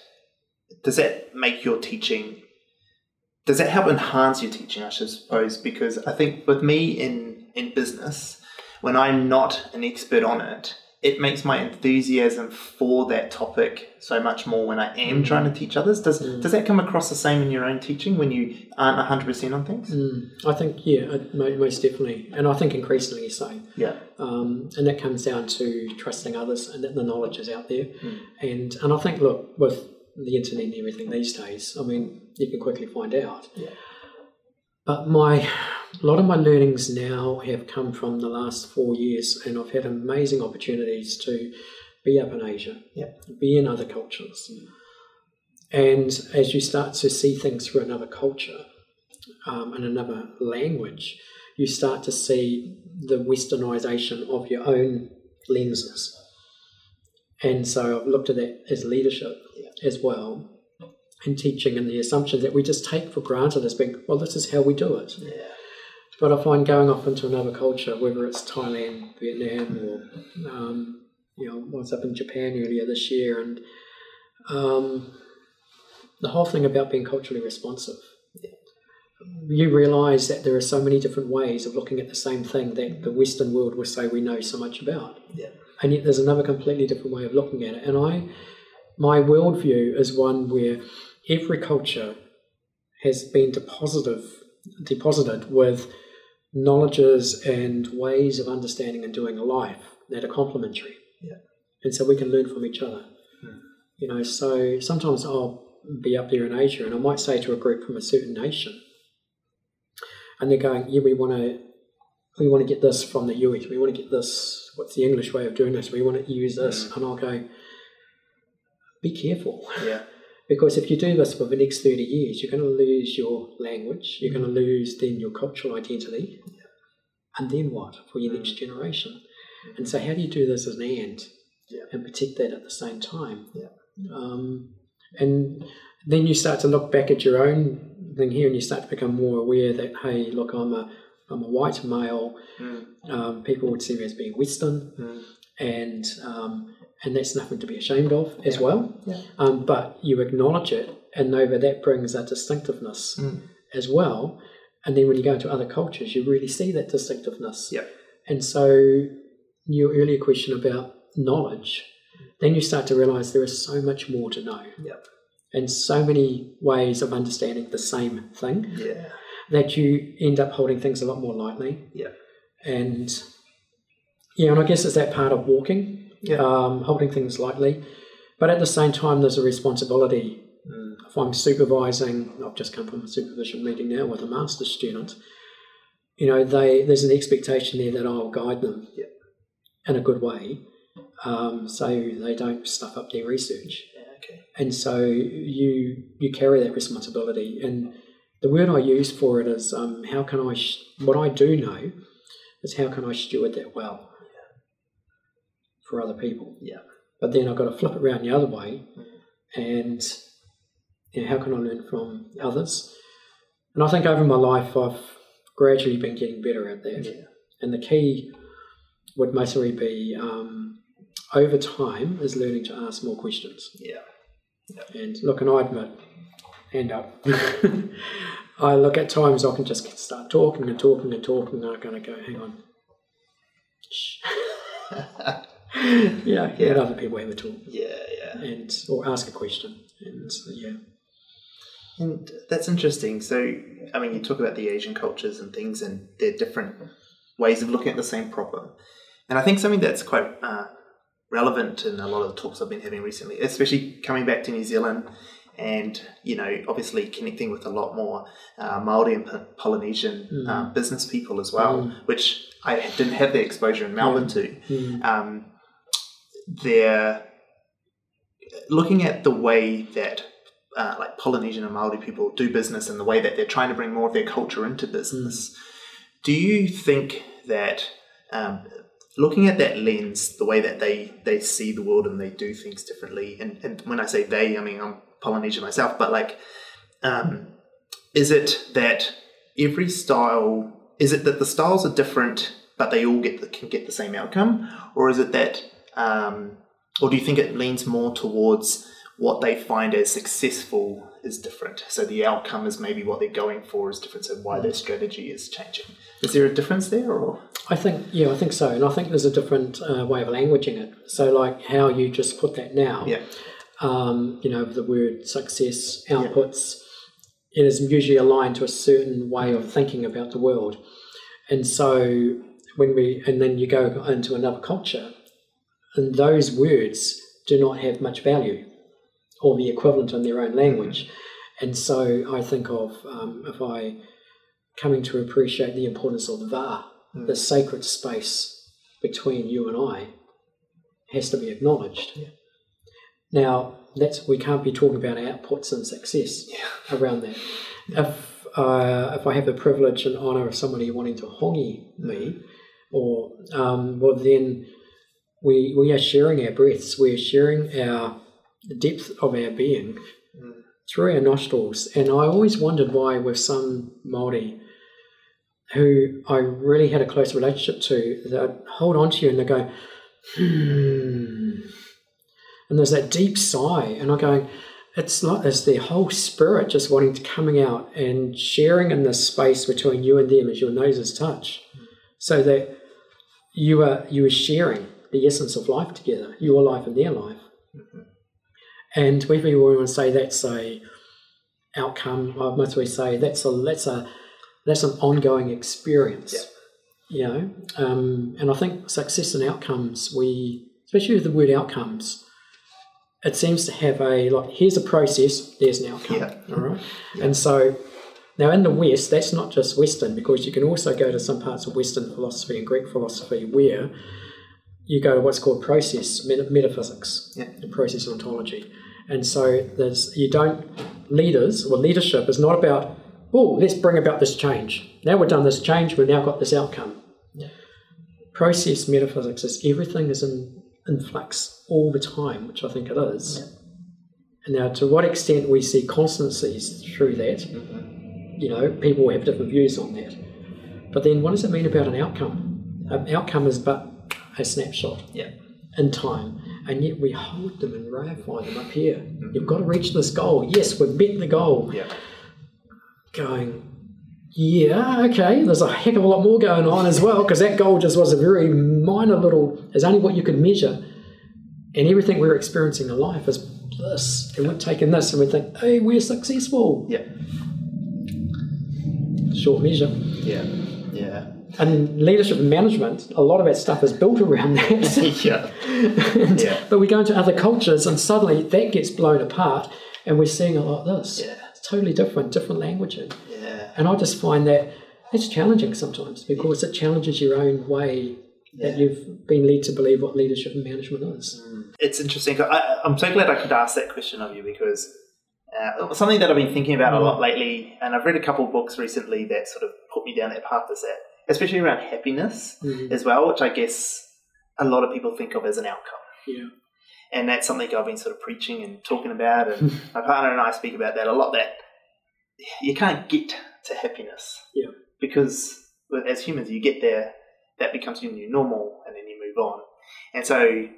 does that make your teaching? Does that help enhance your teaching? I suppose because I think with me in in business, when I'm not an expert on it, it makes my enthusiasm for that topic so much more when I am trying to teach others. Does Mm. does that come across the same in your own teaching when you aren't hundred percent on things? Mm, I think, yeah, most definitely. And I think increasingly so. Yeah, Um, and that comes down to trusting others and that the knowledge is out there. Mm. And and I think, look, with the internet and everything these days, I mean, you can quickly find out. Yeah. But my a lot of my learnings now have come from the last four years, and I've had amazing opportunities to be up in Asia, Yeah. be in other cultures, and as you start to see things through another culture um, and another language, you start to see the westernization of your own lenses. And so I've looked at that as leadership Yeah. as well, and teaching and the assumptions that we just take for granted as being, well, this is how we do it. yeah, But I find going off into another culture, whether it's Thailand, Vietnam, or um, you know, I was up in Japan earlier this year, and um, the whole thing about being culturally responsive. You realise that there are so many different ways of looking at the same thing that the Western world will say we know so much about, yeah, and yet there's another completely different way of looking at it. And I, my worldview is one where every culture has been deposited deposited with knowledges and ways of understanding and doing life that are complementary. Yeah. And so we can learn from each other. Hmm. You know, so sometimes I'll be up there in Asia and I might say to a group from a certain nation, and they're going, Yeah, we want to we want to get this from the US, we want to get this what's the English way of doing this, we want to use this and I'll go, Be careful. yeah, Because if you do this for the next 30 years, you're going to lose your language, you're going to lose then your cultural identity, and then what for your next generation? And so, how do you do this as an and Yeah. and protect that at the same time? Yeah. Um, and then you start to look back at your own thing here and you start to become more aware that, hey, look, I'm a I'm a white male. Mm. Um, people would see me as being Western, Mm. and um, and that's nothing to be ashamed of as Yeah. well. Yeah. Um, but you acknowledge it, and know that that brings a distinctiveness Mm. as well. And then when you go into other cultures, you really see that distinctiveness. Yeah. And so, your earlier question about knowledge, then you start to realize there is so much more to know. Yep. And so many ways of understanding the same thing Yeah. that you end up holding things a lot more lightly. Yeah. And yeah, and I guess it's that part of walking, Yeah. um, holding things lightly. But at the same time, there's a responsibility. Mm. If I'm supervising, I've just come from a supervision meeting now with a master's student. You know, they there's an expectation there that I'll guide them Yeah. in a good way, um, so they don't stuff up their research Yeah, okay. and so you you carry that responsibility and the word i use for it is um, how can i sh- what i do know is how can i steward that well for other people Yeah. but then i've got to flip it around the other way and you know, how can i learn from others and i think over my life i've gradually been getting better at that Yeah. and the key would mostly be um, over time is learning to ask more questions Yeah. and look, and I admit, hand up. I look at times I can just start talking and talking and talking, and I'm going to go, hang on. Yeah, let other people have a talk Yeah, yeah. and or ask a question. And yeah, And that's interesting. So, I mean, you talk about the Asian cultures and things, and they're different ways of looking at the same problem. And I think something that's quite uh, relevant in a lot of the talks I've been having recently, especially coming back to New Zealand and, you know, obviously connecting with a lot more uh, Māori and Po- Polynesian Mm. uh, business people as well, Mm. which I didn't have the exposure in Melbourne to. Mm, um, they're looking at the way that uh, like Polynesian and Maori people do business and the way that they're trying to bring more of their culture into business. Do you think that um, looking at that lens, the way that they they see the world and they do things differently, and, and when I say they, I mean I'm Polynesian myself, but like, um, is it that every style is it that the styles are different but they all get the, can get the same outcome or is it that um, or do you think it leans more towards what they find as successful is different so the outcome is maybe what they're going for is different so why their strategy is changing is there a difference there or I think, yeah, I think so. And I think there's a different uh, way of languaging it. So, like how you just put that now, yeah um, you know, the word success, outputs, it is usually aligned to a certain way of thinking about the world. And so when we, and then you go into another culture, and those words do not have much value or the equivalent in their own language. And so I think of, um, if I coming to appreciate the importance of va, Mm. the sacred space between you and I, has to be acknowledged. Yeah. Now, that's we can't be talking about outputs and success yeah around that. If uh, if I have the privilege and honour of somebody wanting to hongi me, or um, well, then we we are sharing our breaths. We are sharing our the depth of our being Mm. through our nostrils. And I always wondered why, with some Maori who I really had a close relationship to, they'd hold on to you and they go, hmm. And there's that deep sigh, and I'm going, it's like there's their whole spirit just wanting to coming out and sharing in this space between you and them as your noses touch, so that you are you are sharing the essence of life together, your life and their life. And whether you want to say that's a outcome, I must always say that's a that's a that's an ongoing experience. You know, um, and I think success and outcomes, we especially with the word outcomes, it seems to have a like here's a process, there's an outcome. Yeah. All right. And so now in the West, that's not just Western because you can also go to some parts of Western philosophy and Greek philosophy where you go to what's called process meta- metaphysics, Yeah. and process ontology. And so there's you don't leaders or leadership is not about oh let's bring about this change. Now we've done this change, we've now got this outcome. Yeah. Process metaphysics is everything is in, in flux all the time, which I think it is. Yeah. And now to what extent we see constancies through that, Mm-hmm. you know, people have different views on that. But then, what does it mean about an outcome? An outcome is but a snapshot Yeah. in time, and yet we hold them and ratify them up here. Mm-hmm. You've got to reach this goal. Yes, we've met the goal. Yeah. Going, yeah, okay. There's a heck of a lot more going on as well because that goal just was a very minor little. Is only what you could measure, and everything we're experiencing in life is this, and we're taking this, and we think, hey, we're successful. Yeah. Short measure. Yeah. Yeah. And leadership and management, a lot of that stuff is built around that. yeah. And- Yeah. But we go into other cultures and suddenly that gets blown apart and we're seeing a lot of this. Yeah. It's totally different, different languaging. Yeah. And I just find that it's challenging sometimes because it challenges your own way that you've been led to believe what leadership and management is. It's interesting. I, I'm so glad I could ask that question of you because uh, something that I've been thinking about a lot lately, and I've read a couple of books recently that sort of put me down that path. Is that especially around happiness Mhm. as well, which I guess a lot of people think of as an outcome. Yeah. and that's something I've been sort of preaching and talking about, and my partner and I speak about that a lot. That you can't get to happiness, Yeah. because as humans, you get there, that becomes your new normal, and then you move on. And so,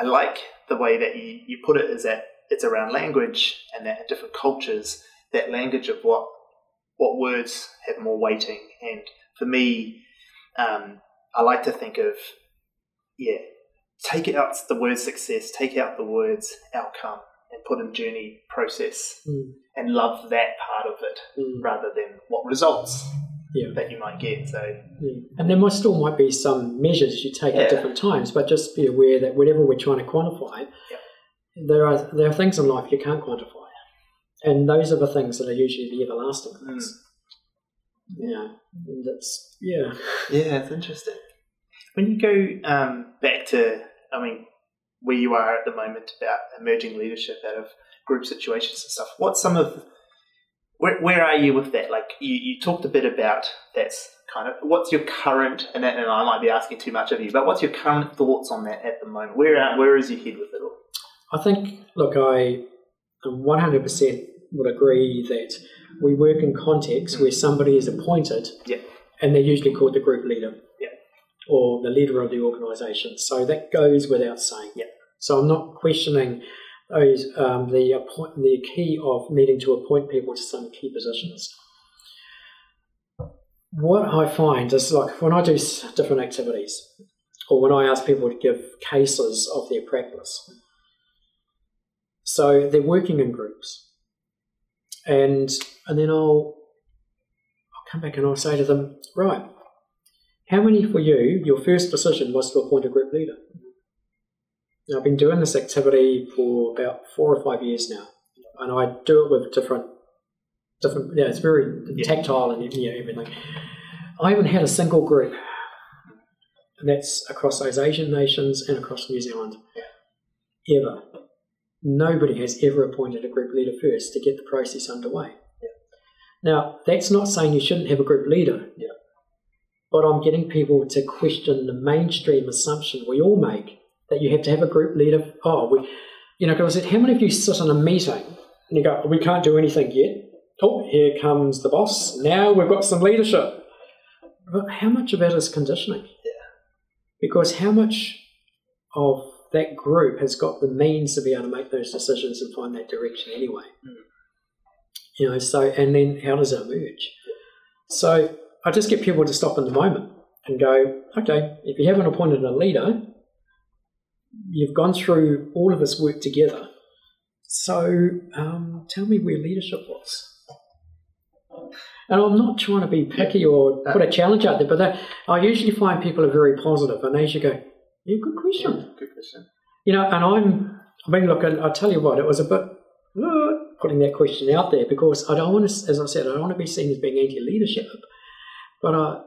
I like the way that you, you put it is that it's around language, and that in different cultures, that language of what what words have more weighting. And for me, um, I like to think of yeah take out the word success, take out the words outcome, and put in journey process, Mm. and love that part of it Mm. rather than what results Yeah. that you might get. So Yeah. And there might still might be some measures you take Yeah. at different times, but just be aware that whatever we're trying to quantify, Yeah. there are there are things in life you can't quantify, and those are the things that are usually the everlasting things. Yeah, and that's yeah, yeah, it's interesting. When you go um, back to, I mean, where you are at the moment about emerging leadership out of group situations and stuff, what's some of where, where are you with that? Like you, you talked a bit about that's kind of what's your current and, that, and I might be asking too much of you, but what's your current thoughts on that at the moment? Where are, where is your head with it all? I think look, I one hundred percent would agree that we work in contexts where somebody is appointed, Yeah. and they're usually called the group leader, Yeah. or the leader of the organisation. So that goes without saying. Yeah. So I'm not questioning those um, the appoint, the key of needing to appoint people to some key positions. What I find is like when I do different activities, or when I ask people to give cases of their practice. So they're working in groups, and and then I'll I'll come back and I'll say to them, right, how many for you? Your first decision was to appoint a group leader. Now, I've been doing this activity for about four or five years now, and I do it with different different. Yeah, it's very Yeah. tactile and yeah, everything. I haven't had a single group, and that's across those Asian nations and across New Zealand. Ever, nobody has ever appointed a group leader first to get the process underway. Now, that's not saying you shouldn't have a group leader. Yeah. But I'm getting people to question the mainstream assumption we all make that you have to have a group leader. Oh, we, you know, because I said, how many of you sit in a meeting and you go, we can't do anything yet? Oh, here comes the boss. Now we've got some leadership. But how much of that is conditioning? Yeah. Because how much of that group has got the means to be able to make those decisions and find that direction anyway? You know, so and then how does it emerge? So I just get people to stop in the moment and go, okay, if you haven't appointed a leader, you've gone through all of this work together. So um, tell me where leadership was. And I'm not trying to be picky or put a challenge out there, but that, I usually find people are very positive and they usually go, yeah, good question. Good question. You know, and I'm, I mean, look, I'll tell you what, it was a bit uh, putting that question out there because I don't want to, as I said, I don't want to be seen as being anti leadership. But, uh,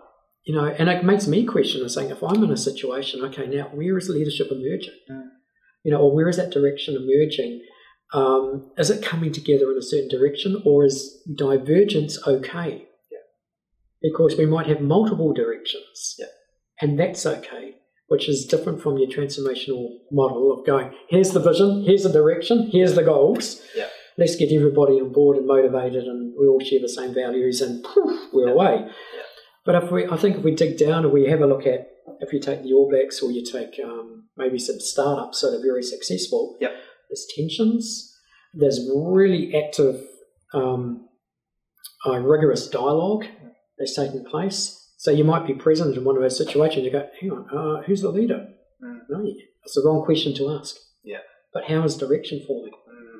you know, and it makes me question and saying, if I'm in a situation, okay, now where is leadership emerging? Mm. You know, or where is that direction emerging? Um, is it coming together in a certain direction or is divergence okay? Yeah. Because we might have multiple directions. Yeah. And that's okay which is different from your transformational model of going, here's the vision, here's the direction, here's the goals. Yeah. Let's get everybody on board and motivated, and we all share the same values, and poof, we're Yeah. away. But if we, I think if we dig down and we have a look at, if you take the All Blacks or you take um, maybe some startups that are very successful, Yep. there's tensions, there's really active, um, uh, rigorous dialogue that's taking place. So you might be present in one of those situations. You go, hang on, uh, who's the leader? Mm. No, it's the wrong question to ask. Yeah. But how is direction falling? Mm.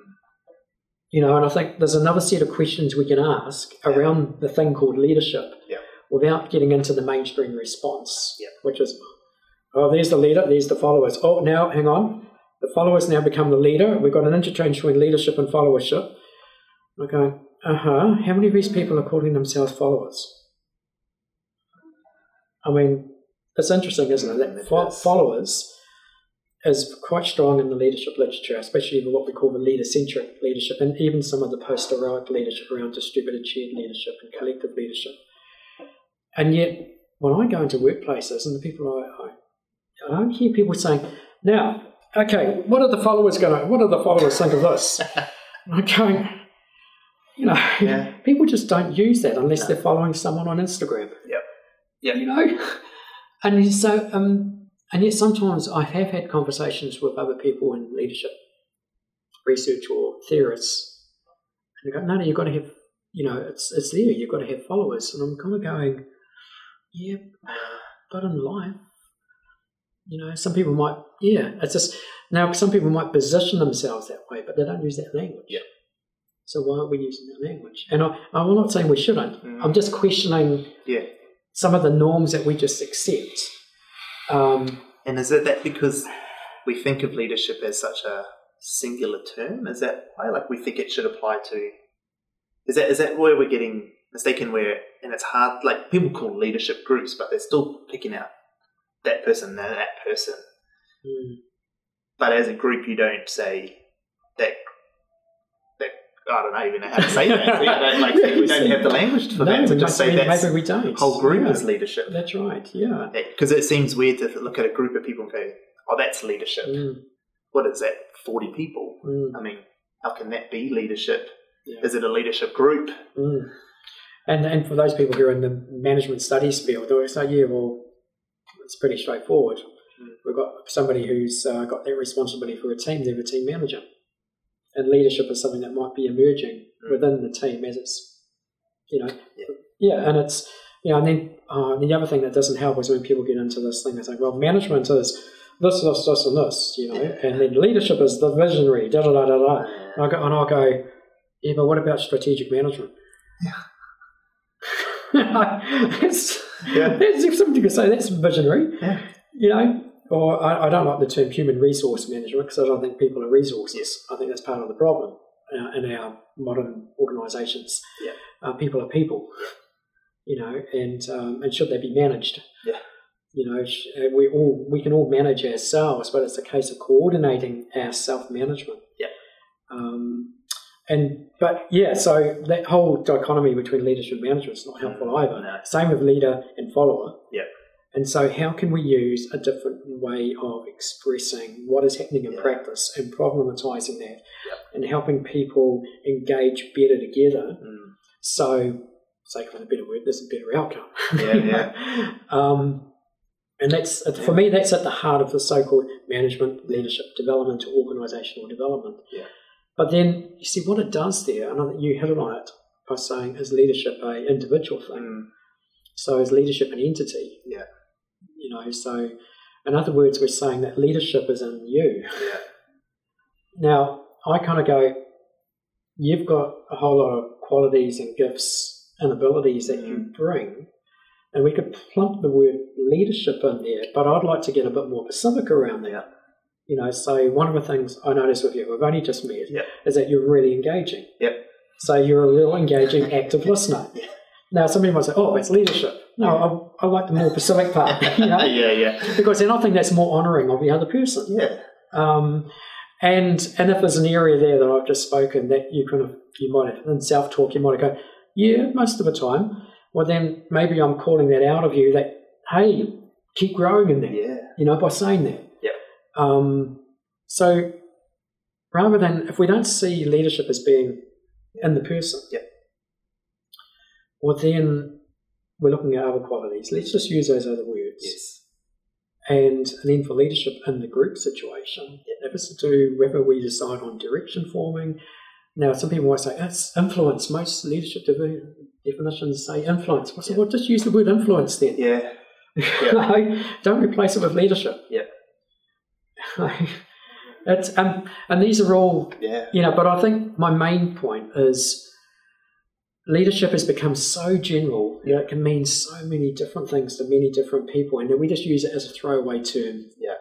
You know, and I think there's another set of questions we can ask Yeah. around the thing called leadership Yeah. without getting into the mainstream response, Yeah. which is, oh, there's the leader, there's the followers. Oh, now, hang on. The followers now become the leader. We've got an interchange between leadership and followership. We're going, uh huh. How many of these people are calling themselves followers? I mean, it's interesting, isn't it? That mm, fo- followers is quite strong in the leadership literature, especially what we call the leader-centric leadership, and even some of the post-heroic leadership around distributed shared leadership and collective leadership. And yet, when I go into workplaces and the people I, I, I hear people saying, "Now, okay, what are the followers going? to What do the followers think of this?" And I'm going, you know, Yeah. people just don't use that unless No. they're following someone on Instagram. Yep. Yep. You know, and so um, and yet sometimes I have had conversations with other people in leadership, research or theorists, and they go, "No, no, you've got to have, you know, it's it's there. You've got to have followers." And I'm kind of going, "Yeah, but in life." You know, some people might, yeah, it's just, now some people might position themselves that way, but they don't use that language. Yeah. So why aren't we using that language? And I, I'm not saying we shouldn't. Mm. I'm just questioning Yeah. Some of the norms that we just accept. Um, And is it that because we think of leadership as such a singular term? Is that why? Like we think it should apply to? Is that is that where we're getting mistaken? Where and it's hard. Like people call leadership groups, but they're still picking out that person, that, that person. mm, But as a group, you don't say that. I don't know even know how to say that. we don't, like Yeah, we don't have the language for no, that to we just say that maybe we don't. whole group yeah, is leadership. That's right. Yeah. Because it seems weird to look at a group of people and go, "Oh, that's leadership." Mm, What is that? Forty people. mm, I mean, how can that be leadership? Yeah. Is it a leadership group? mm. And and for those people who are in the management studies field, they'll say, yeah, well, it's pretty straightforward. Mm. We've got somebody who's uh, got that responsibility for a team. They're a team manager, and leadership is something that might be emerging Mm. within the team as it's, you know, Yeah. yeah, and it's you know, and then uh, the other thing that doesn't help is when people get into this thing. It's like, well, management is this, this, this, and this, you know, Yeah. and then leadership is the visionary, da da da da da. And I go, and I go, yeah, but what about strategic management? Yeah. that's, something somebody could say that's visionary, Yeah. you know. Or I, I don't like the term human resource management because I don't think people are resources. I think that's part of the problem uh, in our modern organisations. Yeah. Uh, people are people, you know, and um, and should they be managed? Yeah. You know, uh, we all we can all manage ourselves, but it's a case of coordinating our self management. Yeah. Um, and but yeah, so that whole dichotomy between leadership and management is not helpful Mm, either. no. Same with leader and follower. Yeah. And so, how can we use a different way of expressing what is happening in Yeah. practice and problematizing that, and helping people engage better together? Mm. So, sake of a better word, there's a better outcome. Yeah, yeah. um, and that's for me. That's at the heart of the so-called management, leadership, development, or organisational development. Yeah. But then you see what it does there, and you hit on it by saying, is leadership a individual thing? Mm. So is leadership an entity? Yeah. You know, so in other words, we're saying that leadership is in you. Yeah. Now, I kind of go, you've got a whole lot of qualities and gifts and abilities that you mm. bring, and we could plump the word leadership in there, but I'd like to get a bit more specific around that. You know, so one of the things I noticed with you, we've only just met, Yeah. is that you're really engaging. Yep. So you're a real engaging, active listener. Now, somebody might say, oh, it's leadership. No, I, I like the more Pacific part, you know, yeah, yeah, because then I think that's more honouring of the other person. yeah. Um, and and if there's an area there that I've just spoken that you kind of you might have in self talk you might have go yeah most of the time well then maybe I'm calling that out of you that hey keep growing in that Yeah. you know by saying that Yep. um, so rather than if we don't see leadership as being in the person Yep. well then we're looking at other qualities. Let's just use those other words. Yes. And, and then for leadership in the group situation, if it's to do whether we decide on direction forming. Now, some people might say that's influence. Most leadership de- definitions say influence. Well, so Yeah. well, just use the word influence then. Yeah. No, don't replace it with leadership. Yeah. it's um, and these are all Yeah. you know. But I think my main point is leadership has become so general. You know, it can mean so many different things to many different people, and then we just use it as a throwaway term. Yeah.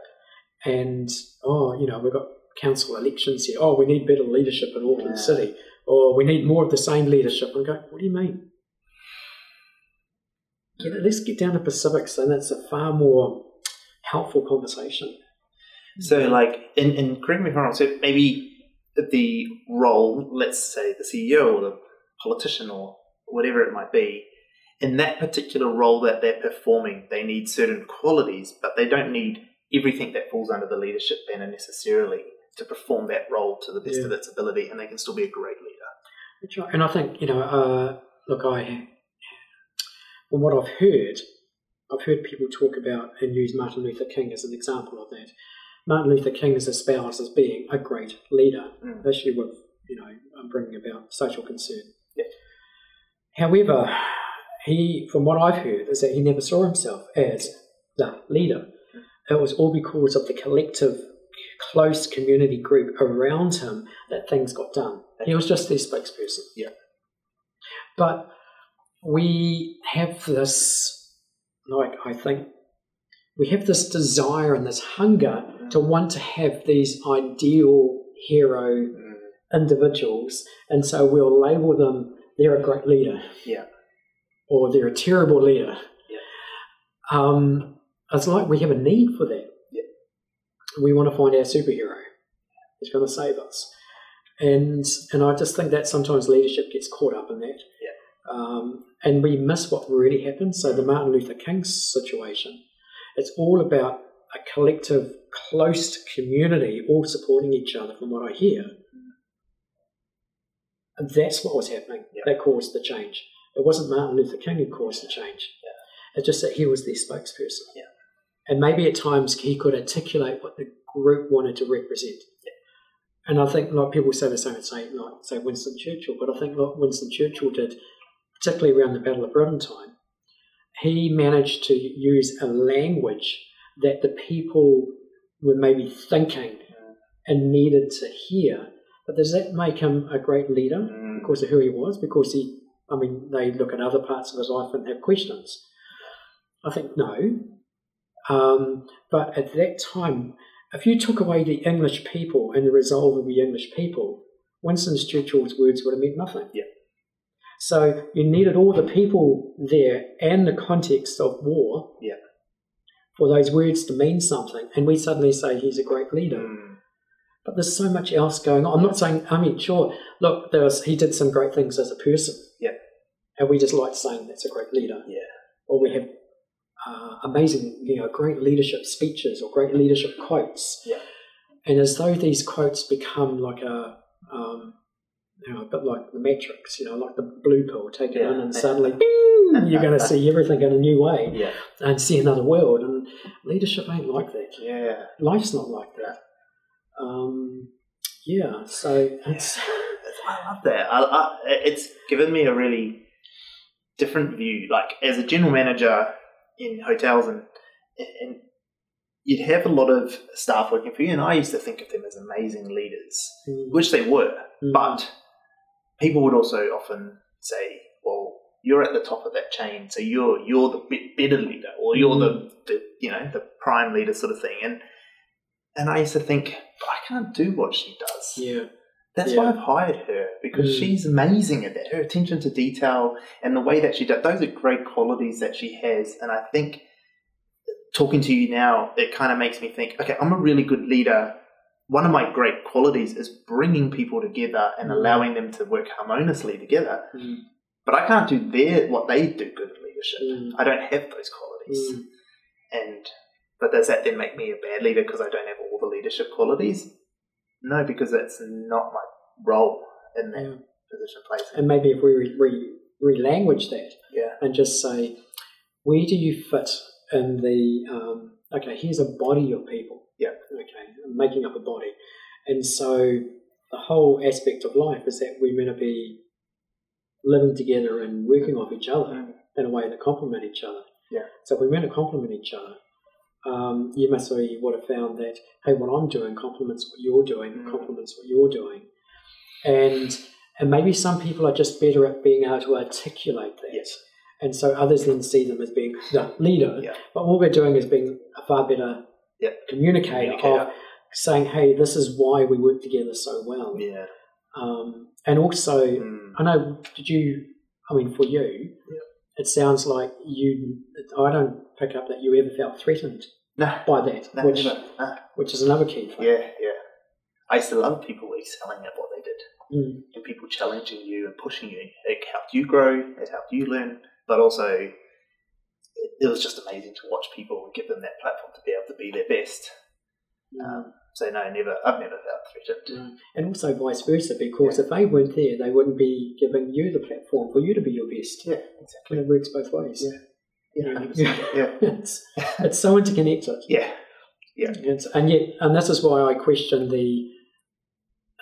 And oh, you know, we've got council elections here. Oh, we need better leadership in Auckland Yeah. City, or we need more of the same leadership. And go, what do you mean? Know, let's get down to specifics, and that's a far more helpful conversation. So, like, in, in correct me if I'm wrong, so maybe the role, let's say the CEO or the politician or whatever it might be, in that particular role that they're performing, they need certain qualities, but they don't need everything that falls under the leadership banner necessarily to perform that role to the best Yeah. of its ability, and they can still be a great leader. Right. And I think, you know, uh, look, I, from what I've heard, I've heard people talk about and use Martin Luther King as an example of that. Martin Luther King is espoused as being a great leader, Mm. especially with, you know, bringing about social concern. However, he, from what I've heard, is that he never saw himself as the leader. It was all because of the collective, close community group around him that things got done. He was just their spokesperson. Yeah. But we have this, like, I think, we have this desire and this hunger to want to have these ideal hero mm. individuals, and so we'll label them, they're a great leader. Yeah. Or they're a terrible leader. Yeah. Um, it's like we have a need for that. Yeah. We want to find our superhero who's going to save us. And and I just think that sometimes leadership gets caught up in that. Yeah. Um, and we miss what really happened. So the Martin Luther King situation, it's all about a collective, close community all supporting each other, from what I hear. And that's what was happening. Yeah. That caused the change. It wasn't Martin Luther King who caused the change. Yeah. It's just that he was their spokesperson. Yeah. And maybe at times he could articulate what the group wanted to represent. And I think like people say the same, say like say Winston Churchill, but I think like Winston Churchill did, particularly around the Battle of Britain time, he managed to use a language that the people were maybe thinking and needed to hear. But does that make him a great leader Mm. because of who he was? Because he, I mean, they look at other parts of his life and have questions. I think no. Um, but at that time, if you took away the English people and the resolve of the English people, Winston Churchill's words would have meant nothing. Yeah. So you needed all the people there and the context of war Yeah. for those words to mean something. And we suddenly say he's a great leader. Mm. But there's so much else going on. I'm not saying, I mean, sure, look, there was, he did some great things as a person. Yeah. And we just like saying that's a great leader. Yeah. Or we have uh, amazing, you know, great leadership speeches or great leadership quotes. Yeah. And as though these quotes become like a, um, you know, a bit like the Matrix, you know, like the blue pill, take it Yeah. in and suddenly, bing, you're going to see everything in a new way Yeah. and see another world. And leadership ain't like that Yeah. life's not like that. Um, yeah, so it's I love that. I, I, it's given me a really different view. Like as a general manager in hotels, and, and you'd have a lot of staff working for you, and I used to think of them as amazing leaders, mm, which they were. mm, But people would also often say, "Well, you're at the top of that chain, so you're you're the bit better leader, or you're the, the you know the prime leader sort of thing." And and I used to think, "But I can't do what she does." yeah, That's Yeah. why I've hired her because Mm. she's amazing at that. Her attention to detail and the way that she does those are great qualities that she has. And I think talking to you now, it kind of makes me think, okay, I'm a really good leader. One of my great qualities is bringing people together and Mm. allowing them to work harmoniously together. mm, But I can't do their what they do good at leadership. mm, I don't have those qualities. mm. And but does that then make me a bad leader because I don't have leadership qualities? No, because that's not my role in that Yeah. position place. And maybe if we re- re- relanguage that Yeah. and just say, where do you fit in the, um, okay, here's a body of people. Yeah. Okay, making up a body. And so the whole aspect of life is that we're meant to be living together and working off each other Mm. in a way that complement each other. Yeah. So if we're meant to complement each other, um, you must say would have found that hey, what I'm doing complements what you're doing, Mm. complements what you're doing, and and maybe some people are just better at being able to articulate that. Yes. And so others then see them as being the leader. Yeah. But what we're doing is being a far better Yeah. communicator, Communicator. of saying, hey, this is why we work together so well. Yeah. Um, and also, Mm. I know, did you, I mean, for you, it sounds like you, I don't pick up that you ever felt threatened No. by that, No, which, never. No. which is another key thing. Yeah, yeah. I used to love people excelling at what they did Mm, and people challenging you and pushing you. It helped you grow, it helped you learn, but also it, it was just amazing to watch people and give them that platform to be able to be their best. Um, so no, never. I've never felt threatened. mm. And also vice versa, because if they weren't there, they wouldn't be giving you the platform for you to be your best. Yeah, exactly. And it works both ways. Yeah. Yeah, Yeah. yeah, it's, it's so interconnected. yeah, It's, and yet, and this is why I question the,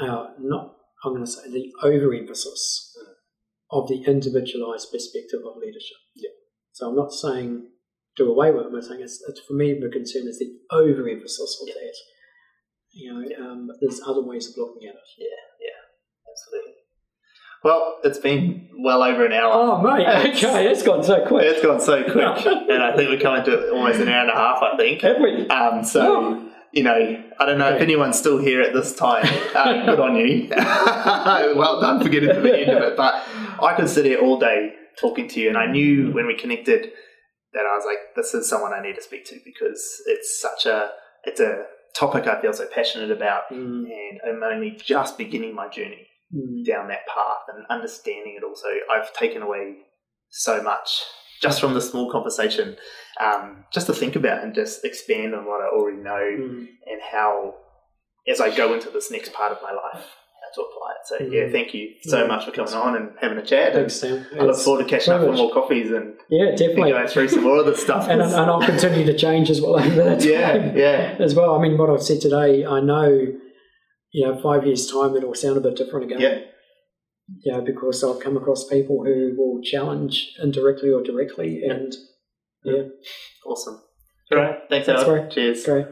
uh, not, I'm going to say, the overemphasis of the individualized perspective of leadership. Yeah. So I'm not saying do away with it, I'm saying it's, it's for me, the concern is the overemphasis of Yeah. that. You know, um, there's other ways of looking at it. Yeah, yeah, absolutely. Well, it's been well over an hour. Oh, mate, It's- okay, it's gone so quick. It's gone so quick, and I think we're coming to almost an hour and a half. I think. Have we? Um, so Oh. you know, I don't know if anyone's still here at this time. Uh, good on you. well done for getting to the end of it. But I could sit here all day talking to you, and I knew when we connected that I was like, this is someone I need to speak to because it's such a it's a topic I feel so passionate about, Mm, and I'm only just beginning my journey mm, down that path and understanding it also i've taken away so much just from the small conversation um, just to think about and just expand on what i already know mm. and how as i go into this next part of my life to apply it so yeah Mm. thank you so Mm. much for coming on and having a chat Thanks, Sam. i look forward to catching up for more coffees and, Yeah, and definitely. going through some more of this stuff and, and I'll continue to change as well over that yeah time yeah as well. I mean, what I've said today, I know, you know, five years' time it'll sound a bit different again. yeah You know, because I've come across people who will challenge indirectly or directly, and yeah, awesome all right thanks That's cheers great.